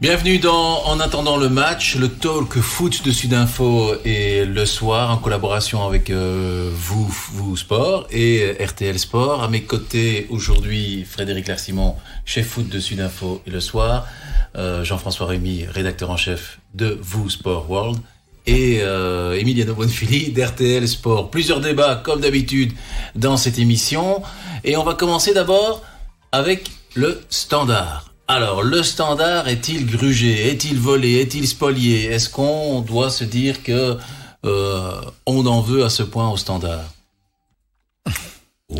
Bienvenue dans En attendant le match, le talk foot de Sudinfo et le soir en collaboration avec euh, vous, vous Sport et RTL Sport. À mes côtés aujourd'hui, Frédéric Larsimon, chef foot de Sudinfo et le soir, euh, Jean-François Rémy, rédacteur en chef de vous Sport World et euh, Emiliano Bonfili d'RTL Sport. Plusieurs débats comme d'habitude dans cette émission et on va commencer d'abord avec le standard. Alors, le standard est-il grugé Est-il volé Est-il spolié? Est-ce qu'on doit se dire que euh, on en veut à ce point au standard?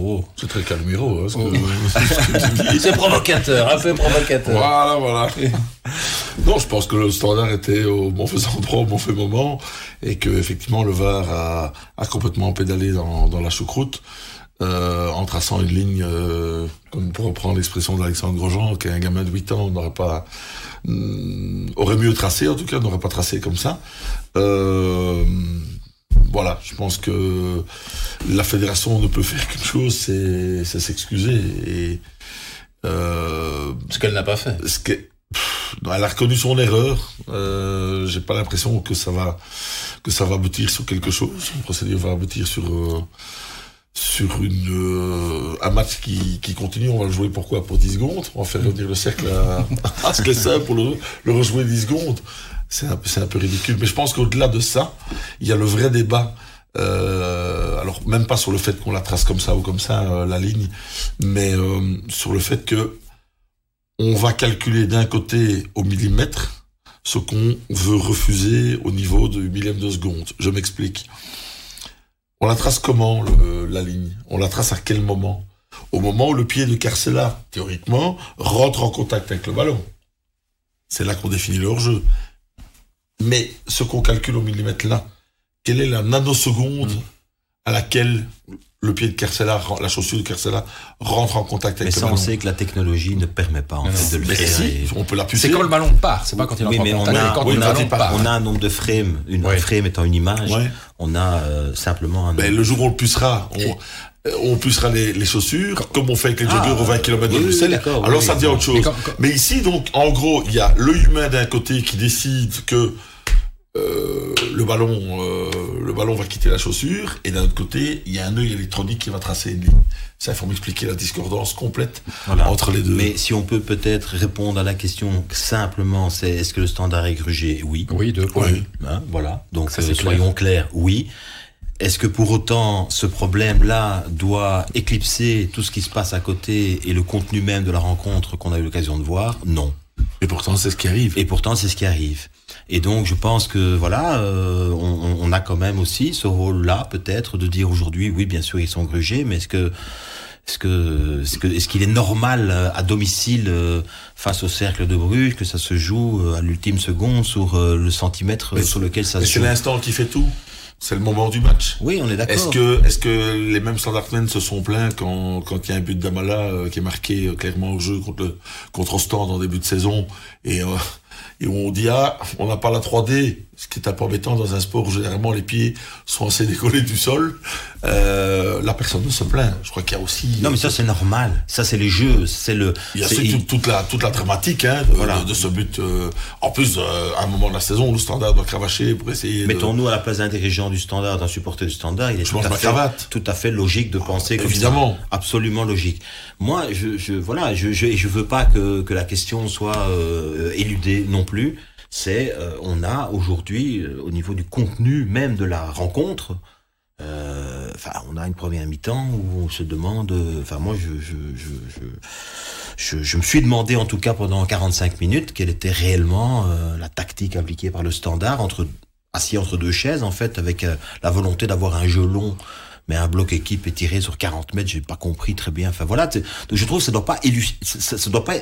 Oh, c'est très calmiro. Hein, oh. c'est provocateur, un peu provocateur. Voilà, voilà. non, je pense que le standard était au bon faisant endroit, au bon fait moment, et que effectivement le VAR a, a complètement pédalé dans, dans la choucroute. Euh, en traçant une ligne, euh, comme pour reprendre l'expression d'Alexandre Grosjean, qu'un gamin de 8 ans n'aurait pas mm, aurait mieux tracé, en tout cas, n'aurait pas tracé comme ça. Euh, voilà, je pense que la fédération ne peut faire qu'une chose, c'est s'excuser. Et euh, ce qu'elle n'a pas fait. Ce que, elle a reconnu son erreur. Euh, J'ai pas l'impression que ça va que ça va aboutir sur quelque chose. Le procédure va aboutir sur euh, sur euh, un match qui, continue, on va le jouer pourquoi? Pour 10 secondes, on va faire revenir le cercle à, ce que ça pour le, rejouer 10 secondes. C'est un, peu ridicule. Mais je pense qu'au-delà de ça, il y a le vrai débat. Euh, alors même pas sur le fait qu'on la trace comme ça ou comme ça euh, la ligne, mais sur le fait que on va calculer d'un côté au millimètre ce qu'on veut refuser au niveau de millième de seconde. Je m'explique. On la trace comment, le, la ligne? On la trace à quel moment? Au moment où le pied de Carcella, théoriquement, rentre en contact avec le ballon. C'est là qu'on définit le hors-jeu. Mais ce qu'on calcule au millimètre là, quelle est la nanoseconde mmh. à laquelle le pied de Carcella, la chaussure de Carcella rentre en contact avec mais le ballon. Mais ça, on sait que la technologie ne permet pas en fait, de le mais faire. Si, et... on peut la C'est quand le ballon part, c'est pas quand il oui, entre mais en on contact. a, quand on, le a, ballon part. on a un nombre de frames, une Ouais. frame étant une image, Ouais. on a euh, simplement un Ben, le jour où on le pucera, on, euh, on pucera les, les chaussures, comme on fait avec les Ah, joggers au 20 km de oui, Bruxelles. d'accord, Alors oui, ça devient autre chose. Mais quand- quand- Mais ici, donc, en gros, il y a le humain d'un côté qui décide que euh, le ballon, euh, le ballon va quitter la chaussure, et d'un autre côté, il y a un œil électronique qui va tracer une ligne. Ça, il faut m'expliquer la discordance complète Voilà. entre les deux. Mais si on peut peut-être répondre à la question simplement, c'est est-ce que le standard est grugé? Oui. Oui, deux points. Oui. Hein, voilà. Donc Ça, euh, soyons clairs, oui. Est-ce que pour autant ce problème-là doit éclipser tout ce qui se passe à côté et le contenu même de la rencontre qu'on a eu l'occasion de voir? Non. Et pourtant, c'est ce qui arrive. Et pourtant, c'est ce qui arrive. Et donc, je pense que voilà, euh, on, on a quand même aussi ce rôle-là, peut-être, de dire aujourd'hui, oui, bien sûr, ils sont grugés, mais est-ce que est-ce que est-ce que est-ce qu'il est normal euh, à domicile euh, face au cercle de Bruges que ça se joue euh, à l'ultime seconde sur euh, le centimètre Mais sur lequel ça se c'est joue l'instant qui fait tout. C'est le moment du match. Oui, on est d'accord. Est-ce que, est-ce que les mêmes standardmen se sont plaints quand, quand il y a un but d'Amala euh, qui est marqué euh, clairement au jeu contre le, contre Ostende en début de saison et, euh, et on dit ah, on n'a pas la 3D, ce qui est un peu embêtant dans un sport où généralement les pieds sont assez décollés du sol. Euh, la personne ne se plaint. Je crois qu'il y a aussi. Non, mais ça c'est normal. Ça c'est les jeux, c'est le. Il y a toute, toute la toute la dramatique hein, de, Voilà. de, de ce but. euh, en plus, euh, à un moment de la saison, où le standard doit cravacher pour essayer. de- Mettons-nous à la place d'un dirigeant du standard, d'un supporter du standard, il est Je tout mange à, ma fait, cravate. tout à fait logique de penser comme évidemment. ça. Absolument logique. Moi, je, je voilà, je, je, je veux pas que, que la question soit euh, éludée non plus. C'est, euh, on a aujourd'hui, euh, au niveau du contenu même de la rencontre, euh, enfin, on a une première mi-temps où on se demande, enfin, moi, je, je, je, je, je, me suis demandé, en tout cas pendant 45 minutes, quelle était réellement la tactique appliquée par le standard, entre, assis entre deux chaises, en fait, avec la volonté d'avoir un jeu long. Mais un bloc équipe est tiré sur 40 mètres, j'ai pas compris très bien. Enfin voilà, je trouve que ça doit pas ça- ça doit pas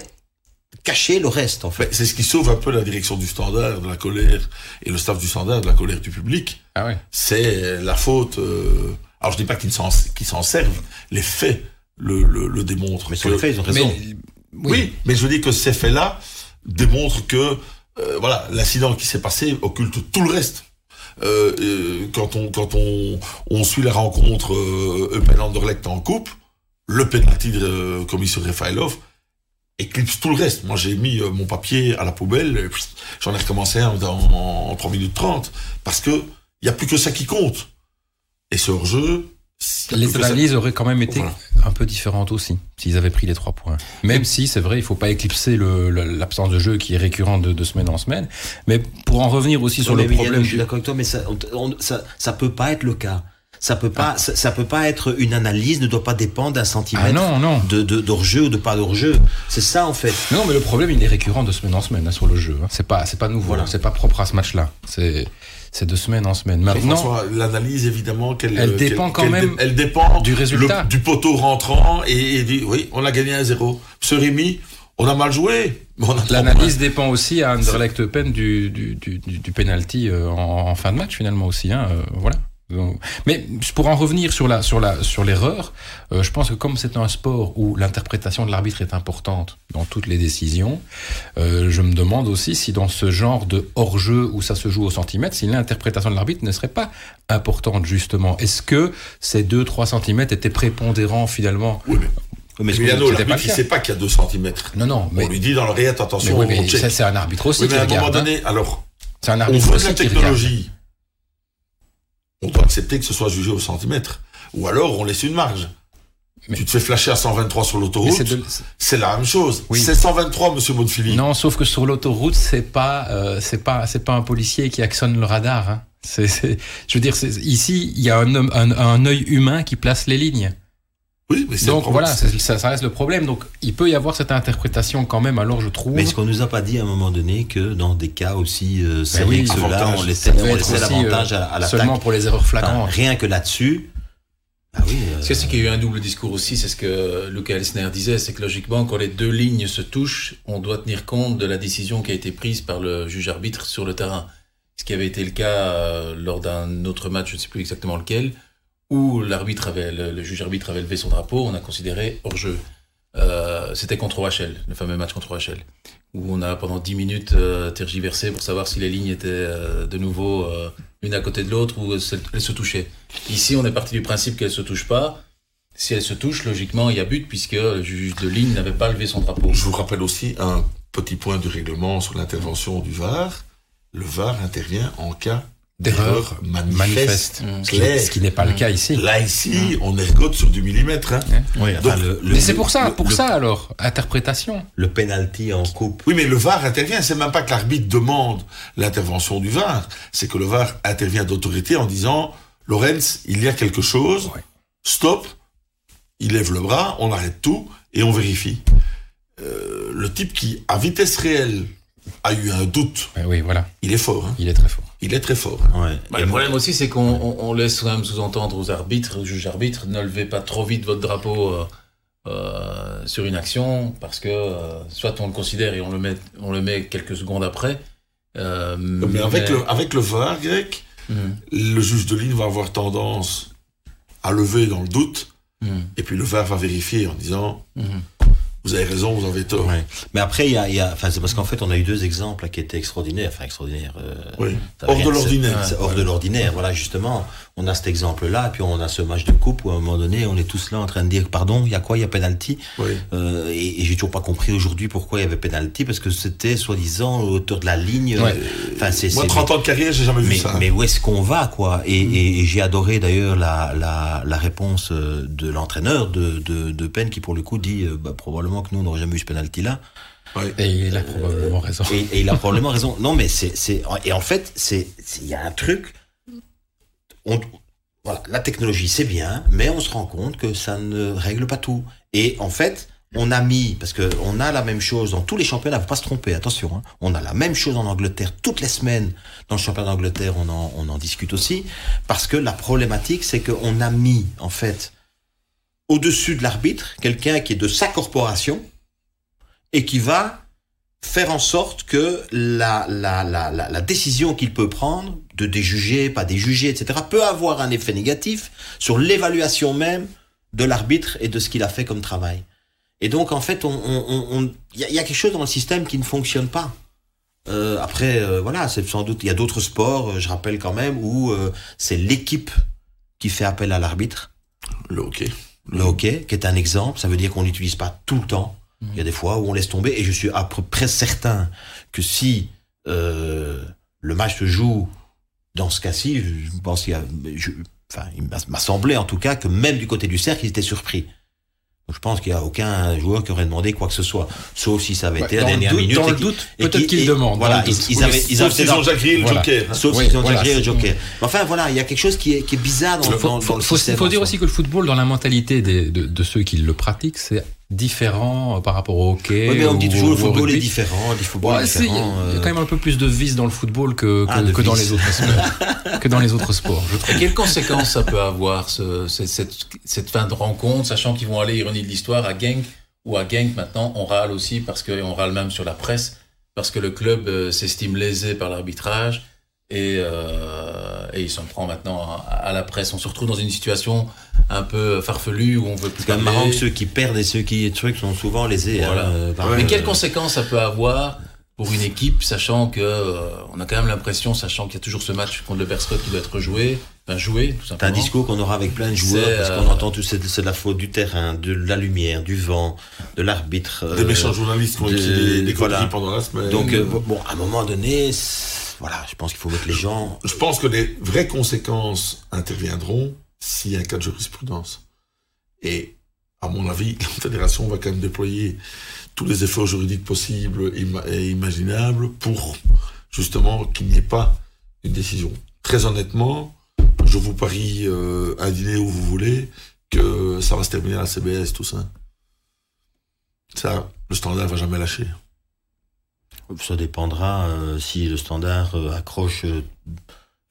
cacher le reste en fait. C'est ce qui sauve un peu la direction du standard, de la colère, et le staff du standard, de la colère du public. Ah ouais. C'est la faute. euh, Alors je dis pas qu'ils s'en qu'ils s'en servent, les faits le, le, le démontrent. Mais sur Que- le fait, ils ont raison. Mais, oui. mais je dis que ces faits-là démontrent que euh, voilà l'incident qui s'est passé occulte tout le reste. Euh, euh, quand on quand on, on suit la rencontre euh, Eupen en coupe, le penalty de euh, commis sur Refailov éclipse tout le reste. Moi, j'ai mis euh, mon papier à la poubelle, j'en ai recommencé un en, 3 minutes 30, parce que il y a plus que ça qui compte. Et ce hors-jeu, les analyses auraient quand même été un peu différentes aussi, s'ils avaient pris les trois points. Même si, c'est vrai, il faut pas éclipser l'absence de jeu qui est récurrente de, semaine en semaine. Mais pour en revenir aussi sur le problème... je suis d'accord avec toi, mais ça, ça, ça peut pas être le cas. Ça peut pas, ah. ça, peut pas être une analyse, ne doit pas dépendre d'un centimètre ah non, non. de d'hors-jeu ou de pas d'hors-jeu. C'est ça en fait. Non, mais le problème il est récurrent de semaine en semaine hein, sur le jeu. Hein. C'est pas, c'est pas nouveau. Voilà. C'est pas propre à ce match-là. C'est c'est de semaine en semaine. Maintenant, l'analyse évidemment, qu'elle, elle dépend quand même, elle dépend du résultat, du poteau rentrant et, oui, on a gagné un zéro. Ce Rémi, on a mal joué. L'analyse dépend aussi à Anderlecht Pen du, du, du, du penalty euh, en, fin de match finalement aussi. Hein, euh, Mais pour en revenir sur la sur la sur l'erreur, euh, je pense que comme c'est un sport où l'interprétation de l'arbitre est importante dans toutes les décisions, euh, je me demande aussi si dans ce genre de hors-jeu où ça se joue au centimètre, si l'interprétation de l'arbitre ne serait pas importante justement. Est-ce que ces 2-3 centimètres étaient prépondérants finalement? Oui, mais... Mais l'arbitre, il sait pas qu'il y a 2 cm. Non, non. Mais... On lui dit dans l'oreillette, attention. Mais, oui, ça, c'est un arbitre aussi. mais à un moment donné, hein. alors. C'est un arbitre on veut la technologie on doit accepter que ce soit jugé au centimètre. Ou alors on laisse une marge. Tu te fais flasher à 123 sur l'autoroute, c'est la même chose. C'est 123, monsieur Bonfili. Non, sauf que sur l'autoroute, c'est pas, euh, c'est pas, c'est pas un policier qui actionne le radar. Hein. Je veux dire, ici, il y a un, un, un œil humain qui place les lignes. Oui, mais Donc voilà, ça, ça, reste le problème. Donc il peut y avoir cette interprétation quand même, alors je trouve. Mais est-ce qu'on nous a pas dit à un moment donné que dans des cas aussi euh, ben oui, ceux-là, on laissait, l'avantage à, à l'attaque? Seulement pour les erreurs flagrantes. rien que là-dessus. Ah oui, euh... C'est qu'il y a eu un double discours aussi, c'est ce que Luca Elsner disait, c'est que logiquement, quand les deux lignes se touchent, on doit tenir compte de la décision qui a été prise par le juge arbitre sur le terrain. Ce qui avait été le cas euh, lors d'un autre match, je ne sais plus exactement lequel, où l'arbitre avait, le, juge arbitre avait levé son drapeau, on a considéré hors jeu. Euh, c'était contre Rachel, le fameux match contre Rachel, où on a pendant 10 minutes euh, tergiversé pour savoir si les lignes étaient euh, de nouveau l'une à côté de l'autre ou elles se touchaient. Ici, on est parti du principe qu'elles se touchent pas. Si elles se touchent, logiquement, il y a but puisque le juge de ligne n'avait pas levé son drapeau. Je vous rappelle aussi un petit point du règlement sur l'intervention du VAR. Le VAR intervient en cas d'erreur manifeste, ce qui n'est pas le cas ici. Là ici, on ergote sur du millimètre. Hein. Oui, mais c'est pour ça, pour ça alors, interprétation. Le penalty en coupe. Oui, mais le VAR intervient. C'est même pas que l'arbitre demande l'intervention du VAR, c'est que le VAR intervient d'autorité en disant Lorenz, il y a quelque chose. Stop. Il lève le bras, on arrête tout et on vérifie. Euh, le type qui, à vitesse réelle, a eu un doute. oui, voilà. Il est fort. Hein. Il est très fort. Il est très fort. Bah, le problème aussi, c'est qu'on laisse quand même sous-entendre aux arbitres, aux juges arbitres, ne levez pas trop vite votre drapeau euh, euh, sur une action, parce que euh, soit on le considère et on le met, on le met quelques secondes après. mais avec, Le, avec le VAR grec, mhm. le juge de ligne va avoir tendance à lever dans le doute, mhm. et puis le VAR va vérifier en disant. Mhm vous avez raison, vous avez tort. Mais après, il y a, y a enfin, c'est parce qu'en fait, on a eu deux exemples qui étaient extraordinaires, enfin extraordinaires. Euh, oui. Hors de l'ordinaire. Hors de l'ordinaire, voilà, justement. On a cet exemple-là, puis on a ce match de coupe où à un moment donné, on est tous là en train de dire, pardon, il y a quoi, il y a penalty. Oui. Euh, et, et j'ai toujours pas compris aujourd'hui pourquoi il y avait penalty, parce que c'était soi-disant autour de la ligne. Ouais. Enfin, c'est. Moi, 30 ans de carrière, j'ai jamais vu mais, ça. Mais où est-ce qu'on va, quoi? Et, mm. et, j'ai adoré d'ailleurs la, la, la réponse euh, de l'entraîneur de, de, de Penn qui pour le coup dit, bah, probablement que nous on n'aurait jamais eu ce penalty là. Et il a probablement raison. Et, il a probablement raison. Non, mais c'est, c'est, et en fait, c'est, il y a un truc. On, voilà, la technologie c'est bien, mais on se rend compte que ça ne règle pas tout. Et en fait, on a mis, parce que on a la même chose dans tous les championnats, faut pas se tromper, attention, hein, on a la même chose en Angleterre toutes les semaines. Dans le championnat d'Angleterre, on en, on en discute aussi, parce que la problématique, c'est qu'on a mis, en fait, au-dessus de l'arbitre, quelqu'un qui est de sa corporation, et qui va faire en sorte que la, la, la, la, décision qu'il peut prendre, de déjuger, pas déjuger, etc., peut avoir un effet négatif sur l'évaluation même de l'arbitre et de ce qu'il a fait comme travail. Et donc, en fait, il on, y, a, quelque chose dans le système qui ne fonctionne pas. Euh, après, euh, voilà, c'est sans doute, il y a d'autres sports, euh, je rappelle quand même, où c'est l'équipe qui fait appel à l'arbitre. Le. Le hockey, qui est un exemple, ça veut dire qu'on n'utilise pas tout le temps Il y a des fois où on laisse tomber et je suis à peu près certain que si euh, le match se joue dans ce cas-ci, je pense qu'il y a, je, enfin, il m'a- m'a semblé en tout cas que même du côté du cercle, ils étaient surpris. Donc, je pense qu'il n'y a aucun joueur qui aurait demandé quoi que ce soit, sauf si ça avait été la dans le dernière doute- minute. dans le doute, et peut-être qui- qu'ils et demandent, Voilà, ils, ils avaient, ils sauf avaient s'ils ont déjà grillé le Voilà. joker. hein. Sauf Oui, s'ils ont voilà, le joker. Mais enfin, voilà, il y a quelque chose qui est, qui est bizarre dans, le- faut, dans, faut- dans le faut- système. faut en dire aussi que le football, dans la mentalité des- de, de ceux qui le pratiquent, c'est différent euh, par rapport au hockey. Oui, mais on dit ou toujours au- le football est différent, le football Ouais, est Il y, différent. a- il y a euh, quand même un peu plus de vis dans le football que, que, Ah, que dans les autres sports. que dans les autres sports, je trouve. Et quelles conséquences ça peut avoir, ce- ce- cette, cette fin de rencontre, sachant qu'ils vont aller, ironie de l'histoire, à Genk, ou à Genk maintenant, on râle aussi, parce qu'on râle même sur la presse, parce que le club euh, s'estime lésé par l'arbitrage, et, euh, et il s'en prend maintenant à, à la presse. On se retrouve dans une situation un peu farfelue, où on veut plus C'est quand même parler. marrant que ceux qui perdent et ceux qui trucs sont souvent lésés. Voilà. hein, euh, par- Mais euh, quelles conséquences ça peut avoir pour une équipe, sachant que euh, on a quand même l'impression, sachant qu'il y a toujours ce match contre le Berscott qui doit être joué, enfin joué, tout C'est un discours qu'on aura avec plein de joueurs parce euh, qu'on entend tout c'est de la faute du terrain, de la lumière, du vent, de l'arbitre. Des euh, méchants journalistes qui ont des, des voilà. pendant la semaine. Donc euh, bon, à un moment donné, c'est- voilà, je pense qu'il faut mettre les gens. Je pense que les vraies conséquences interviendront s'il y a un cas de jurisprudence. Et, à mon avis, la fédération va quand même déployer tous les efforts juridiques possibles et ima- et imaginables pour, justement, qu'il n'y ait pas une décision. Très honnêtement, je vous parie euh, un dîner où vous voulez que ça va se terminer à la CBS, tout ça. Ça, le standard va jamais lâcher. Ça dépendra euh, si le standard euh, accroche euh,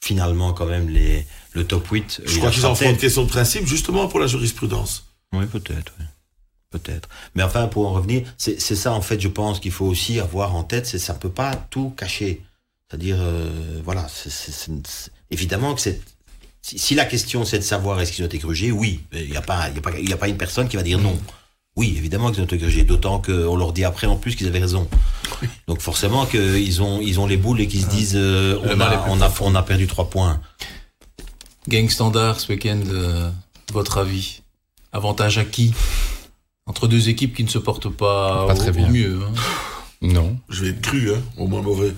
finalement quand même les, le top 8. Je crois qu'ils en font une question de principe, justement, pour la jurisprudence. Oui, peut-être. oui. Peut-être. Mais enfin, pour en revenir, c'est ça en fait, je pense qu'il faut aussi avoir en tête, c'est ça peut pas tout cacher. C'est-à-dire, voilà, évidemment que c'est si, si la question c'est de savoir est-ce qu'ils ont été grugés, oui, il n'y a pas, il y a pas, il y a pas une personne qui va dire non. Oui, évidemment qu'ils ont été grugés, d'autant qu'on leur dit après en plus qu'ils avaient raison. Donc forcément qu'ils ont, ils ont les boules et qu'ils se disent, euh, on, a, plus on, a, on a perdu trois points. Gang Standard ce week-end, euh, votre avis? Avantage à qui? Entre deux équipes qui ne se portent pas, Pas au, très au bien. mieux. hein. Non. Je vais être cru, hein, au moins mauvais.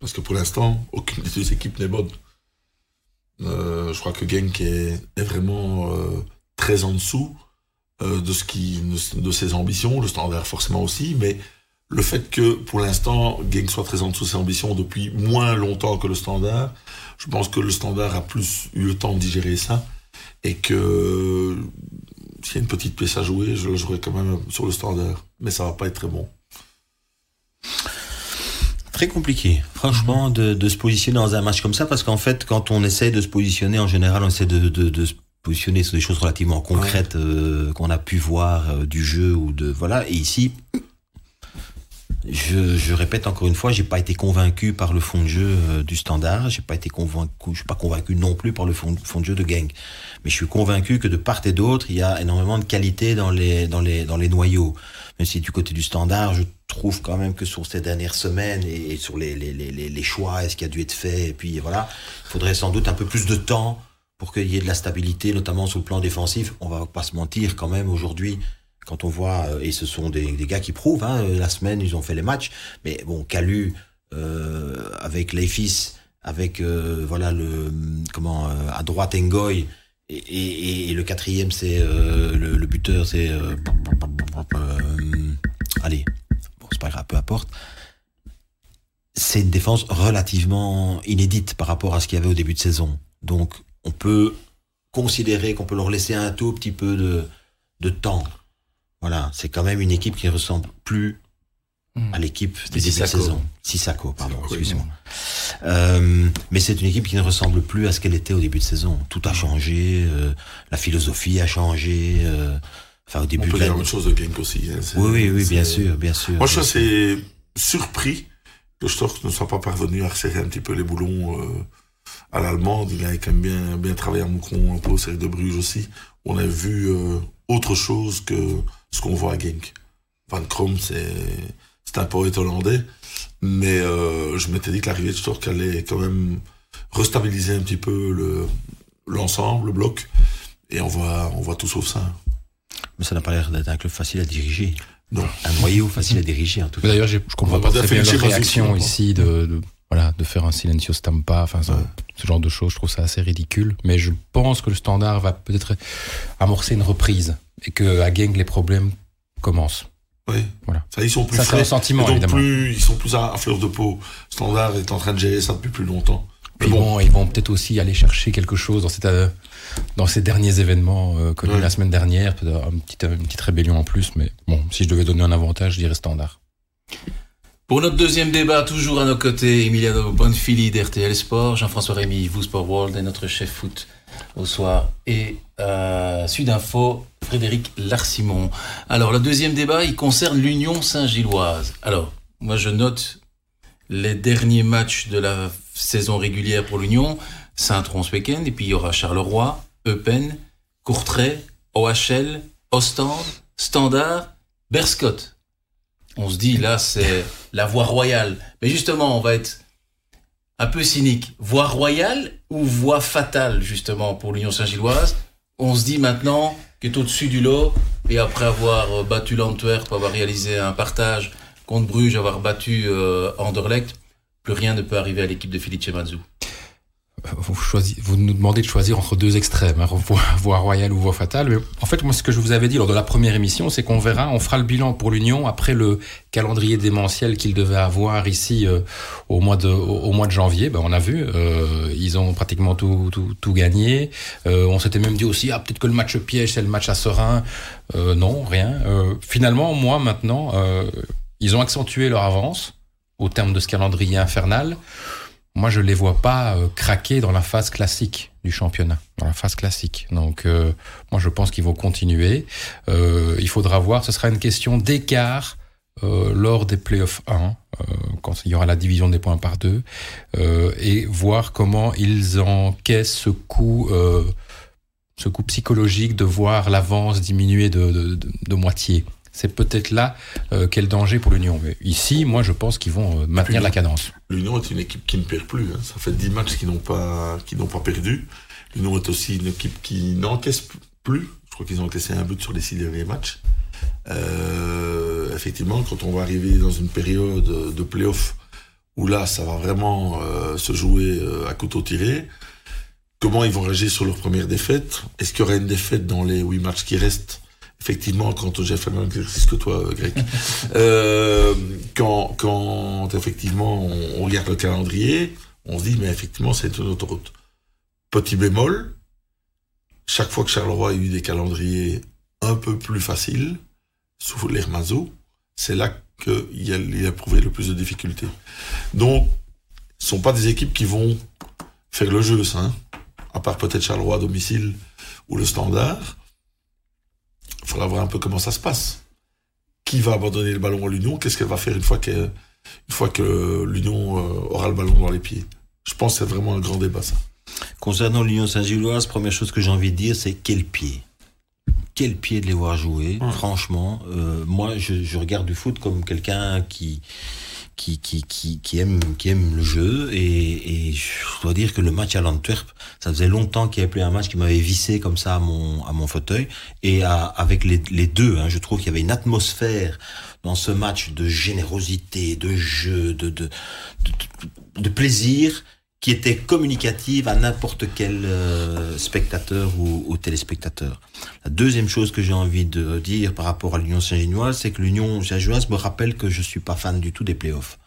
Parce que pour l'instant, aucune des deux équipes n'est bonne. Euh, je crois que Genk est, est vraiment euh, très en dessous euh, de, ce qui, de ses ambitions, le standard forcément aussi, mais le fait que pour l'instant Genk soit très en dessous de ses ambitions depuis moins longtemps que le standard, je pense que le standard a plus eu le temps de digérer ça et que s'il y a une petite pièce à jouer, je le jouerai quand même sur le standard. Mais ça va pas être très bon. Très compliqué, franchement, de, se positionner dans un match comme ça, parce qu'en fait, quand on essaie de se positionner, en général, on essaie de, de, positionner sur des choses relativement concrètes euh, qu'on a pu voir euh, du jeu ou de voilà. Et ici, je, je répète encore une fois, j'ai pas été convaincu par le fond de jeu euh, du standard. J'ai pas été convaincu, je suis pas convaincu non plus par le fond, fond de jeu de Gang. Mais je suis convaincu que de part et d'autre, il y a énormément de qualité dans les dans les dans les noyaux. Même si du côté du standard, je trouve quand même que sur ces dernières semaines et, et sur les, les, les, les choix, est-ce qu'il a dû être fait, et puis voilà, il faudrait sans doute un peu plus de temps pour qu'il y ait de la stabilité, notamment sur le plan défensif. On va pas se mentir quand même aujourd'hui, quand on voit, euh, et ce sont des, gars qui prouvent, hein, la semaine ils ont fait les matchs, mais bon, Calu euh, avec Leifis, avec euh, voilà le comment euh, à droite Ngoy et, le quatrième c'est euh, le, le buteur c'est euh, euh, allez bon c'est pas grave peu importe. C'est une défense relativement inédite par rapport à ce qu'il y avait au début de saison. Donc on peut considérer qu'on peut leur laisser un tout petit peu de, de temps voilà c'est quand même une équipe qui ne ressemble plus à l'équipe des début de saison Sissako pardon excusez-moi euh, mais c'est une équipe qui ne ressemble plus à ce qu'elle était au début de saison. Tout a changé, euh, la philosophie a changé. euh, enfin, au On début peut de dire la chose de Genk aussi. hein, Oui, oui, oui, bien sûr, bien sûr. Moi, je suis assez surpris que Stork ne soit pas parvenu à resserrer un petit peu les boulons euh, à l'allemande. Il a quand même bien, bien travaillé à Moucron, un peu au Cercle de Bruges aussi. On a vu euh, autre chose que ce qu'on voit à Genk. Van Krom, c'est c'est un poète hollandais. Mais euh, je m'étais dit que l'arrivée de Stork allait quand même restabiliser un petit peu le l'ensemble, le bloc. Et on voit, on voit tout sauf ça. Mais ça n'a pas l'air d'être un club facile à diriger. Non. Un noyau facile à diriger, en tout cas. D'ailleurs, j'ai- je comprends pas très bien Mazzucchi réaction ici de, de- voilà, de faire un silencio stampa, enfin, Ouais. ce genre de choses, je trouve ça assez ridicule. Mais je pense que le standard va peut-être amorcer une reprise et que à Genk, les problèmes commencent. Oui. Voilà. Ça, ils sont plus Ça, frais. un sentiment, donc évidemment. plus, ils sont plus à, à fleur de peau. Standard est en train de gérer ça depuis plus longtemps. Mais Ils bon, vont, ils vont peut-être aussi aller chercher quelque chose dans, cette, euh, dans ces derniers événements euh, connus Ouais. la semaine dernière, peut-être une petite, une petite rébellion en plus. Mais bon, si je devais donner un avantage, je dirais standard. Pour notre deuxième débat, toujours à nos côtés, Emiliano Bonfili d'RTL Sport, Jean-François Rémy, vous Sport World et notre chef foot au soir et euh, Sudinfo, Frédéric Larsimon. Alors, le deuxième débat, il concerne l'Union Saint-Gilloise. Alors, moi je note les derniers matchs de la saison régulière pour l'Union, Saint-Tron ce week-end, et puis il y aura Charleroi, Eupen, Courtrai, OHL, Ostende, Standard, Berscott. On se dit, là, c'est la voie royale. Mais justement, on va être un peu cynique. Voie royale ou voie fatale, justement, pour l'Union Saint-Gilloise? On se dit maintenant que est au-dessus du lot, et après avoir euh, battu l'Antwerp, avoir réalisé un partage contre Bruges, avoir battu euh, Anderlecht, plus rien ne peut arriver à l'équipe de Felice Mazou. Vous, nous demandez de choisir entre deux extrêmes, hein, voie, royale ou voie fatale. En fait, moi, ce que je vous avais dit lors de la première émission, c'est qu'on verra, on fera le bilan pour l'Union après le calendrier démentiel qu'il devait avoir ici euh, au, mois de, janvier. Ben, on a vu, euh, ils ont pratiquement tout, gagné. Euh, on s'était même dit aussi, ah, peut-être que le match piège, c'est le match à Serein. Non, rien. Finalement, moi, maintenant, ils ont accentué leur avance au terme de ce calendrier infernal moi je les vois pas euh, craquer dans la phase classique du championnat, dans la phase classique. Donc euh, moi je pense qu'ils vont continuer. Euh, il faudra voir, ce sera une question d'écart lors des playoffs 1, euh, quand il y aura la division des points par deux, et voir comment ils encaissent ce coup, ce coup psychologique de voir l'avance diminuer de moitié. C'est peut-être là euh, quel danger pour l'Union. Mais ici, moi, je pense qu'ils vont euh, maintenir la cadence. l'Union est une équipe qui ne perd plus. hein. Ça fait 10 matchs qu'ils n'ont pas, qu'ils n'ont pas perdu. L'Union est aussi une équipe qui n'encaisse plus. Je crois qu'ils ont encaissé un but sur les six derniers matchs. Euh, effectivement, quand on va arriver dans une période de play-off où là, ça va vraiment se jouer à couteau tiré, comment ils vont réagir sur leur première défaite? Est-ce qu'il y aura une défaite dans les huit matchs qui restent? Effectivement, quand j'ai fait le même exercice que toi, Greg, euh, quand, quand effectivement on, on regarde le calendrier, on se dit mais effectivement c'est une autoroute. Petit bémol, chaque fois que Charleroi a eu des calendriers un peu plus faciles, sous l'ère Mazot, c'est là qu'il a, il a prouvé le plus de difficultés. Donc, ce sont pas des équipes qui vont faire le jeu, ça, hein, à part peut-être Charleroi à domicile ou le Standard. Faudra voir un peu comment ça se passe. Qui va abandonner le ballon à l'Union Qu'est-ce qu'elle va faire une fois que, une fois que l'Union euh, aura le ballon dans les pieds? Je pense que c'est vraiment un grand débat, ça. Concernant l'Union Saint-Gilloise, première chose que j'ai envie de dire, c'est quel pied? Quel pied de les voir jouer, Ouais. franchement. Euh, moi, je, je regarde du foot comme quelqu'un qui, qui, qui, qui, qui aime, qui aime le jeu. Et, et je dois dire que le match à l'Antwerp, ça faisait longtemps qu'il n'y avait plus un match qui m'avait vissé comme ça à mon, à mon fauteuil. Et à- avec les, les deux, hein, je trouve qu'il y avait une atmosphère dans ce match de générosité, de jeu, de, de, de, de plaisir qui était communicative à n'importe quel euh, spectateur ou, ou téléspectateur. La deuxième chose que j'ai envie de dire par rapport à l'Union Saint-Ginoise, c'est que l'Union Saint-Ginoise me rappelle que je suis pas fan du tout des playoffs.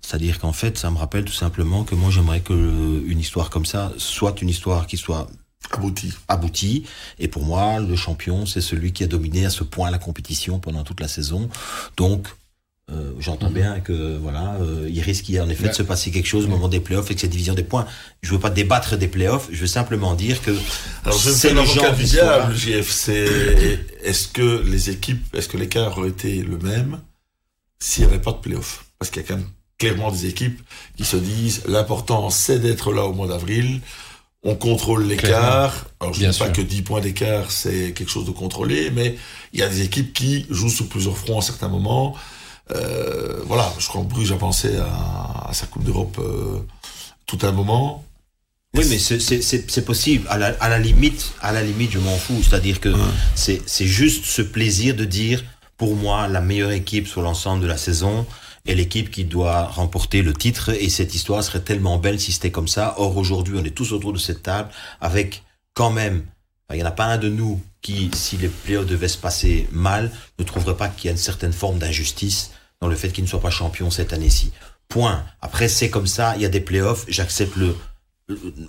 C'est-à-dire qu'en fait, ça me rappelle tout simplement que moi, j'aimerais que euh, une histoire comme ça soit une histoire qui soit Abouti. aboutie. Et pour moi, le champion, c'est celui qui a dominé à ce point la compétition pendant toute la saison. Donc, euh, j'entends bien que voilà, euh, il risque en effet de se passer quelque chose au moment des playoffs et que cette division des points. Je veux pas débattre des playoffs. Je veux simplement dire que Alors, je c'est le genre du diable, JFC. Est-ce que les équipes, est-ce que l'écart aurait été le même s'il n'y avait pas de playoff Parce qu'il y a quand même clairement des équipes qui se disent l'important c'est d'être là au mois d'avril. On contrôle l'écart. Alors, je ne dis pas que 10 points d'écart, c'est quelque chose de contrôlé, mais il y a des équipes qui jouent sur plusieurs fronts à certains moments. Euh, voilà, je crois que Bruges a pensé à, à sa Coupe d'Europe euh, tout un moment. Oui, mais c'est- possible. À la, à la limite, à la limite, je m'en fous. C'est-à-dire que Ouais. c'est juste ce plaisir de dire pour moi, la meilleure équipe sur l'ensemble de la saison est l'équipe qui doit remporter le titre. Et cette histoire serait tellement belle si c'était comme ça. Or, aujourd'hui, on est tous autour de cette table avec quand même, il n'y en a pas un de nous qui, si les playoffs devaient se passer mal, ne trouverait pas qu'il y a une certaine forme d'injustice dans le fait qu'il ne soit pas champion cette année-ci. Point. Après, c'est comme ça, il y a des playoffs, j'accepte le,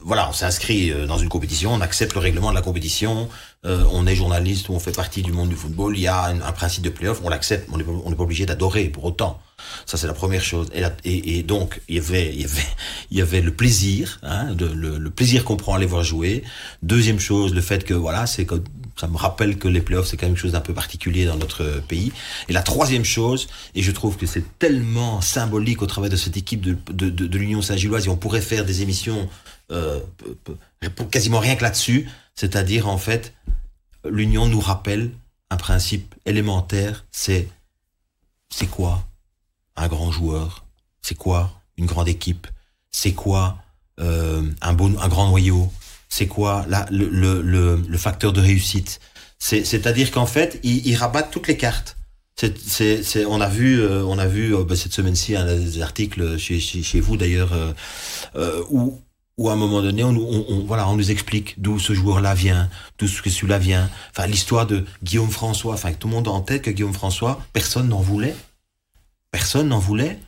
voilà, on s'inscrit euh, dans une compétition, on accepte le règlement de la compétition, euh, on est journaliste ou on fait partie du monde du football, il y a un, principe de playoff, on l'accepte, on n'est pas obligé d'adorer pour autant. Ça, c'est la première chose. Et, donc, il y avait, y avait, y avait le plaisir, hein, le, le, plaisir qu'on prend à les voir jouer. Deuxième chose, le fait que, voilà, c'est que ça me rappelle que les playoffs, c'est quand même quelque chose d'un peu particulier dans notre pays. Et la troisième chose, et je trouve que c'est tellement symbolique au travers de cette équipe de, de l'Union Saint-Gilloise, et on pourrait faire des émissions euh, quasiment rien que là-dessus, c'est-à-dire, en fait, l'Union nous rappelle un principe élémentaire, c'est c'est quoi un grand joueur? C'est quoi une grande équipe? C'est quoi euh, un, bon, un grand noyau? C'est quoi là, le, le, facteur de réussite C'est-à-dire qu'en fait, ils, rabattent toutes les cartes. On a vu, euh, on a vu euh, bah, cette semaine-ci un des articles chez, chez, vous d'ailleurs euh, où où à un moment donné, on, on, voilà, on nous explique d'où ce joueur-là vient, d'où ce que celui-là vient. Enfin, l'histoire de Guillaume François, enfin, tout le monde en tête que Guillaume François, personne n'en voulait. Personne n'en voulait.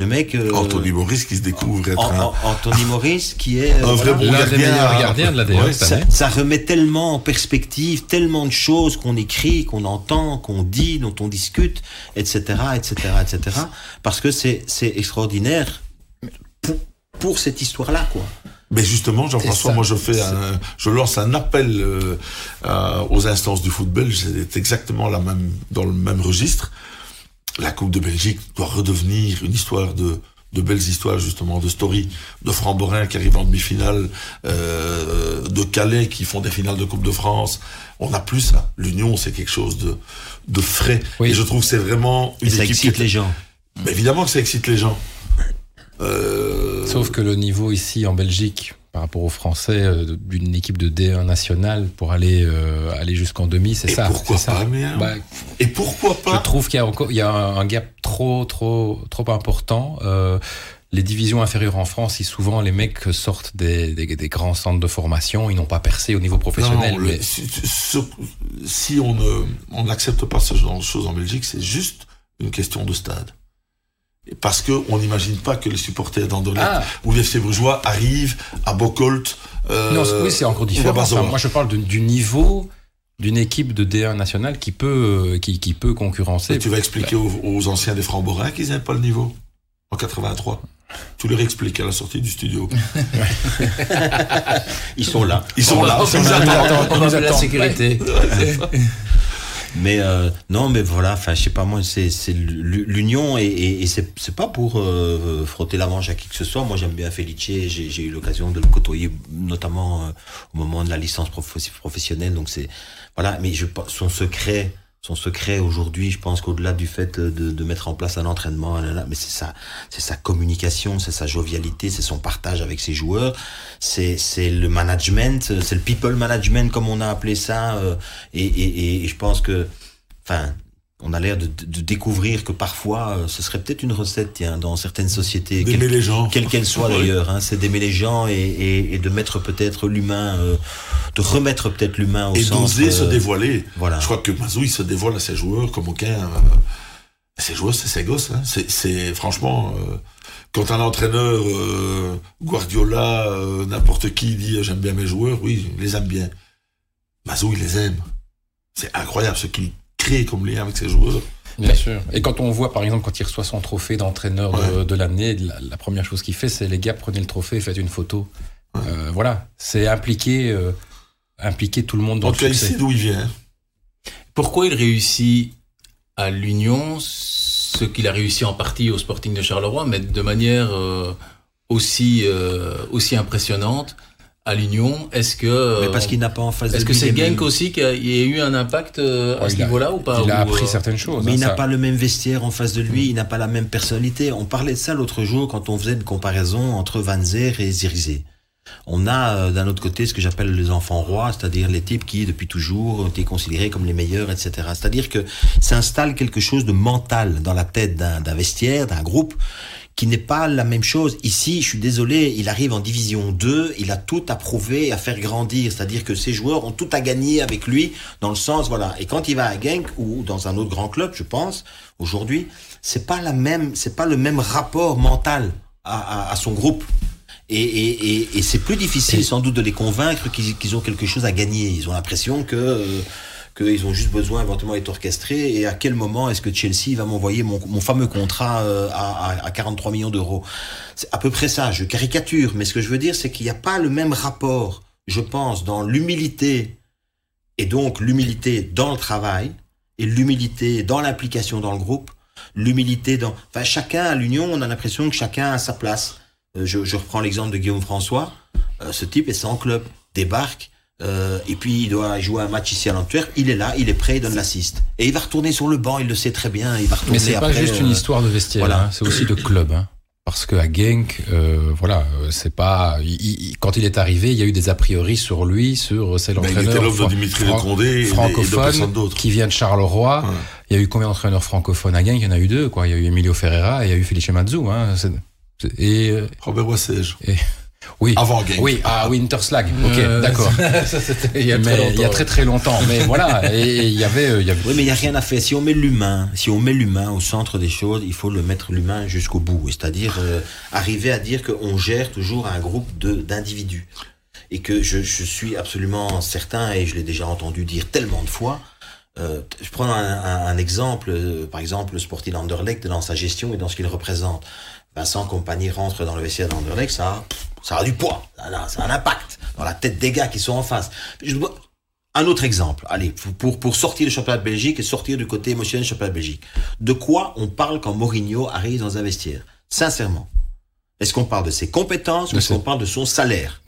Le mec. Euh, Anthony Maurice qui se découvre être un. Anthony Maurice qui est. un vrai bon gardien. de la ouais, ça, ça, remet tellement en perspective, tellement de choses qu'on écrit, qu'on entend, qu'on dit, dont on discute, etc., etc., etc. Parce que c'est c'est extraordinaire pour, pour cette histoire-là, quoi. Mais justement, Jean-François, moi je fais un, je lance un appel euh, euh, aux instances du football. C'est exactement la même, dans le même registre. La Coupe de Belgique doit redevenir une histoire de, de belles histoires justement, de story, de Framborin qui arrive en demi-finale, euh, de Calais qui font des finales de Coupe de France. On n'a plus ça. L'Union, c'est quelque chose de, de frais. Et je trouve que c'est vraiment une Et ça excite les gens. Mais évidemment que ça excite les gens. Euh... Sauf que le niveau ici en Belgique, par rapport aux Français, euh, d'une équipe de D1 nationale pour aller euh, aller jusqu'en demi, c'est ça. Pourquoi pas ça. Bah, Et pourquoi pas Je trouve qu'il y a encore il y a un gap trop trop trop important. Euh, les divisions inférieures en France, si souvent les mecs sortent des, des, des grands centres de formation, ils n'ont pas percé au niveau professionnel. Non, mais... si, si, on on n'accepte pas ce genre de choses en Belgique, c'est juste une question de stade parce que on n'imagine pas que les supporters d'Anderlecht ah. ou les FC Brugeois arrivent à Bocolt. Euh, non, oui, c'est encore différent. moi, je parle du niveau d'une équipe de D1 nationale qui peut, qui, qui peut concurrencer. tu vas expliquer aux, anciens des Framborins qu'ils n'aiment pas le niveau en 83. Tu leur expliques à la sortie du studio. Ils sont là. Ils sont là. On, on, on, la sécurité. Mais euh, non, mais voilà, enfin, je sais pas moi, c'est l'union et, et, et c'est pas pour euh, frotter la manche à qui que ce soit. Moi, j'aime bien Felice. J'ai eu l'occasion de le côtoyer, notamment euh, au moment de la licence professionnelle. Donc c'est voilà, mais je son secret son secret aujourd'hui, je pense qu'au-delà du fait de, de, mettre en place un entraînement, mais c'est sa, c'est sa communication, c'est sa jovialité, c'est son partage avec ses joueurs, c'est, c'est le management, c'est le people management comme on a appelé ça, euh, et, et, et je pense que, enfin, on a l'air de, de, découvrir que parfois euh, ce serait peut-être une recette tiens, dans certaines sociétés, d'aimer les gens, quelle qu'elle soit d'ailleurs, hein, c'est d'aimer les gens et, et, et de mettre peut-être l'humain, euh, de remettre peut-être l'humain au et centre. Et d'oser se euh, dévoiler. Voilà. Je crois que Mazou il se dévoile à ses joueurs comme aucun. ses joueurs, c'est ses gosses. Hein. C'est franchement. quand un entraîneur, Guardiola, n'importe qui dit j'aime bien mes joueurs, oui, il les aime bien. Mazou, il les aime. C'est incroyable ce qu'il créer comme lien avec ses joueurs. Bien sûr. Et quand on voit, par exemple, quand il reçoit son trophée d'entraîneur de, l'année, la, première chose qu'il fait, c'est les gars, prenez le trophée et faites une photo. Euh, voilà. C'est impliquer, euh, impliquer tout le monde dans en le succès. il sait d'où il vient. Pourquoi il réussit à l'Union ce qu'il a réussi en partie au Sporting de Charleroi, mais de manière euh, aussi, aussi impressionnante à l'Union. Est-ce que mais parce qu'il n'a pas en face Est-ce que c'est Genk aussi qui a, y a eu un impact euh, à ce niveau-là ou pas Il a appris euh, certaines choses. Mais hein, il n'a ça. pas le même vestiaire en face de lui, il n'a pas la même personnalité. On parlait de ça l'autre jour quand on faisait une comparaison entre Van Zer et Zirze. On a euh, d'un autre côté ce que j'appelle les enfants rois, c'est-à-dire les types qui depuis toujours ont été considérés comme les meilleurs, etc. C'est-à-dire que s'installe quelque chose de mental dans la tête d'un vestiaire, d'un groupe, qui n'est pas la même chose. Ici, je suis désolé, il arrive en division 2, il a tout à prouver et à faire grandir. C'est-à-dire que ces joueurs ont tout à gagner avec lui, dans le sens, voilà. Et quand il va à Genk ou dans un autre grand club, je pense, aujourd'hui, c'est pas la même, c'est pas le même rapport mental à, à, à son groupe. Et, et, et, et c'est plus difficile sans doute de les convaincre qu'ils qu'ils ont quelque chose à gagner. Ils ont l'impression que euh, qu'ils ont juste besoin éventuellement d'être orchestrés. Et à quel moment est-ce que Chelsea va m'envoyer mon, fameux contrat euh, à 43 millions d'euros? C'est à peu près ça. Je caricature, mais ce que je veux dire, c'est qu'il n'y a pas le même rapport, je pense, dans l'humilité et donc l'humilité dans le travail et l'humilité dans l'implication dans le groupe, l'humilité dans. Enfin, chacun à l'union, on a l'impression que chacun a sa place. Euh, je, je reprends l'exemple de Guillaume François. Euh, ce type est sans club, débarque, euh, et puis il doit jouer un match ici à l'Antwerp. Il est là, il est prêt, il donne l'assist. Et il va retourner sur le banc, il le sait très bien. Il va retourner Mais c'est pas après, juste une euh, histoire de vestiaire, voilà. hein, c'est aussi de club. Hein. Parce que à Genk, euh, voilà, c'est pas. il- il- quand il est arrivé, il y a eu des a priori sur lui, sur c'est Ben, il l'entraîneur de fran- Dimitri fran- Lecondé et et de francophone personne d'autre. qui vient de Charleroi. Ouais. Il y a eu combien d'entraîneurs francophones à Genk? Il y en a eu deux, quoi. Il y a eu Emilio Ferreira et il y a eu Felice Mazzu. Hein. Et Robert Wassège. Oui, Avant Genk. oui, à Winterslag. Ok, Euh, d'accord. ça, c'était il y a Mais très longtemps. il y a très très longtemps. Mais voilà, et et il y avait, euh, il y avait Oui, mais il n'y a rien à faire. Si on met l'humain, si on met l'humain au centre des choses, il faut le mettre l'humain jusqu'au bout. C'est-à-dire euh, arriver à dire qu'on gère toujours un groupe de d'individus. Et que je, je suis absolument certain, et je l'ai déjà entendu dire tellement de fois, euh, je prends un, un- un exemple, euh, par exemple, le Sporting Anderlecht dans sa gestion et dans ce qu'il représente. Vincent Compagnie rentre dans le vestiaire d'Anderlecht, ça, a- ça a du poids, ça a, ça a un impact dans la tête des gars qui sont en face. Je un autre exemple, allez, pour, pour sortir du championnat de Belgique et sortir du côté émotionnel du championnat de Belgique. De quoi on parle quand Mourinho arrive dans un vestiaire? Sincèrement. Est-ce qu'on parle de ses compétences ou est-ce qu'on parle de son salaire?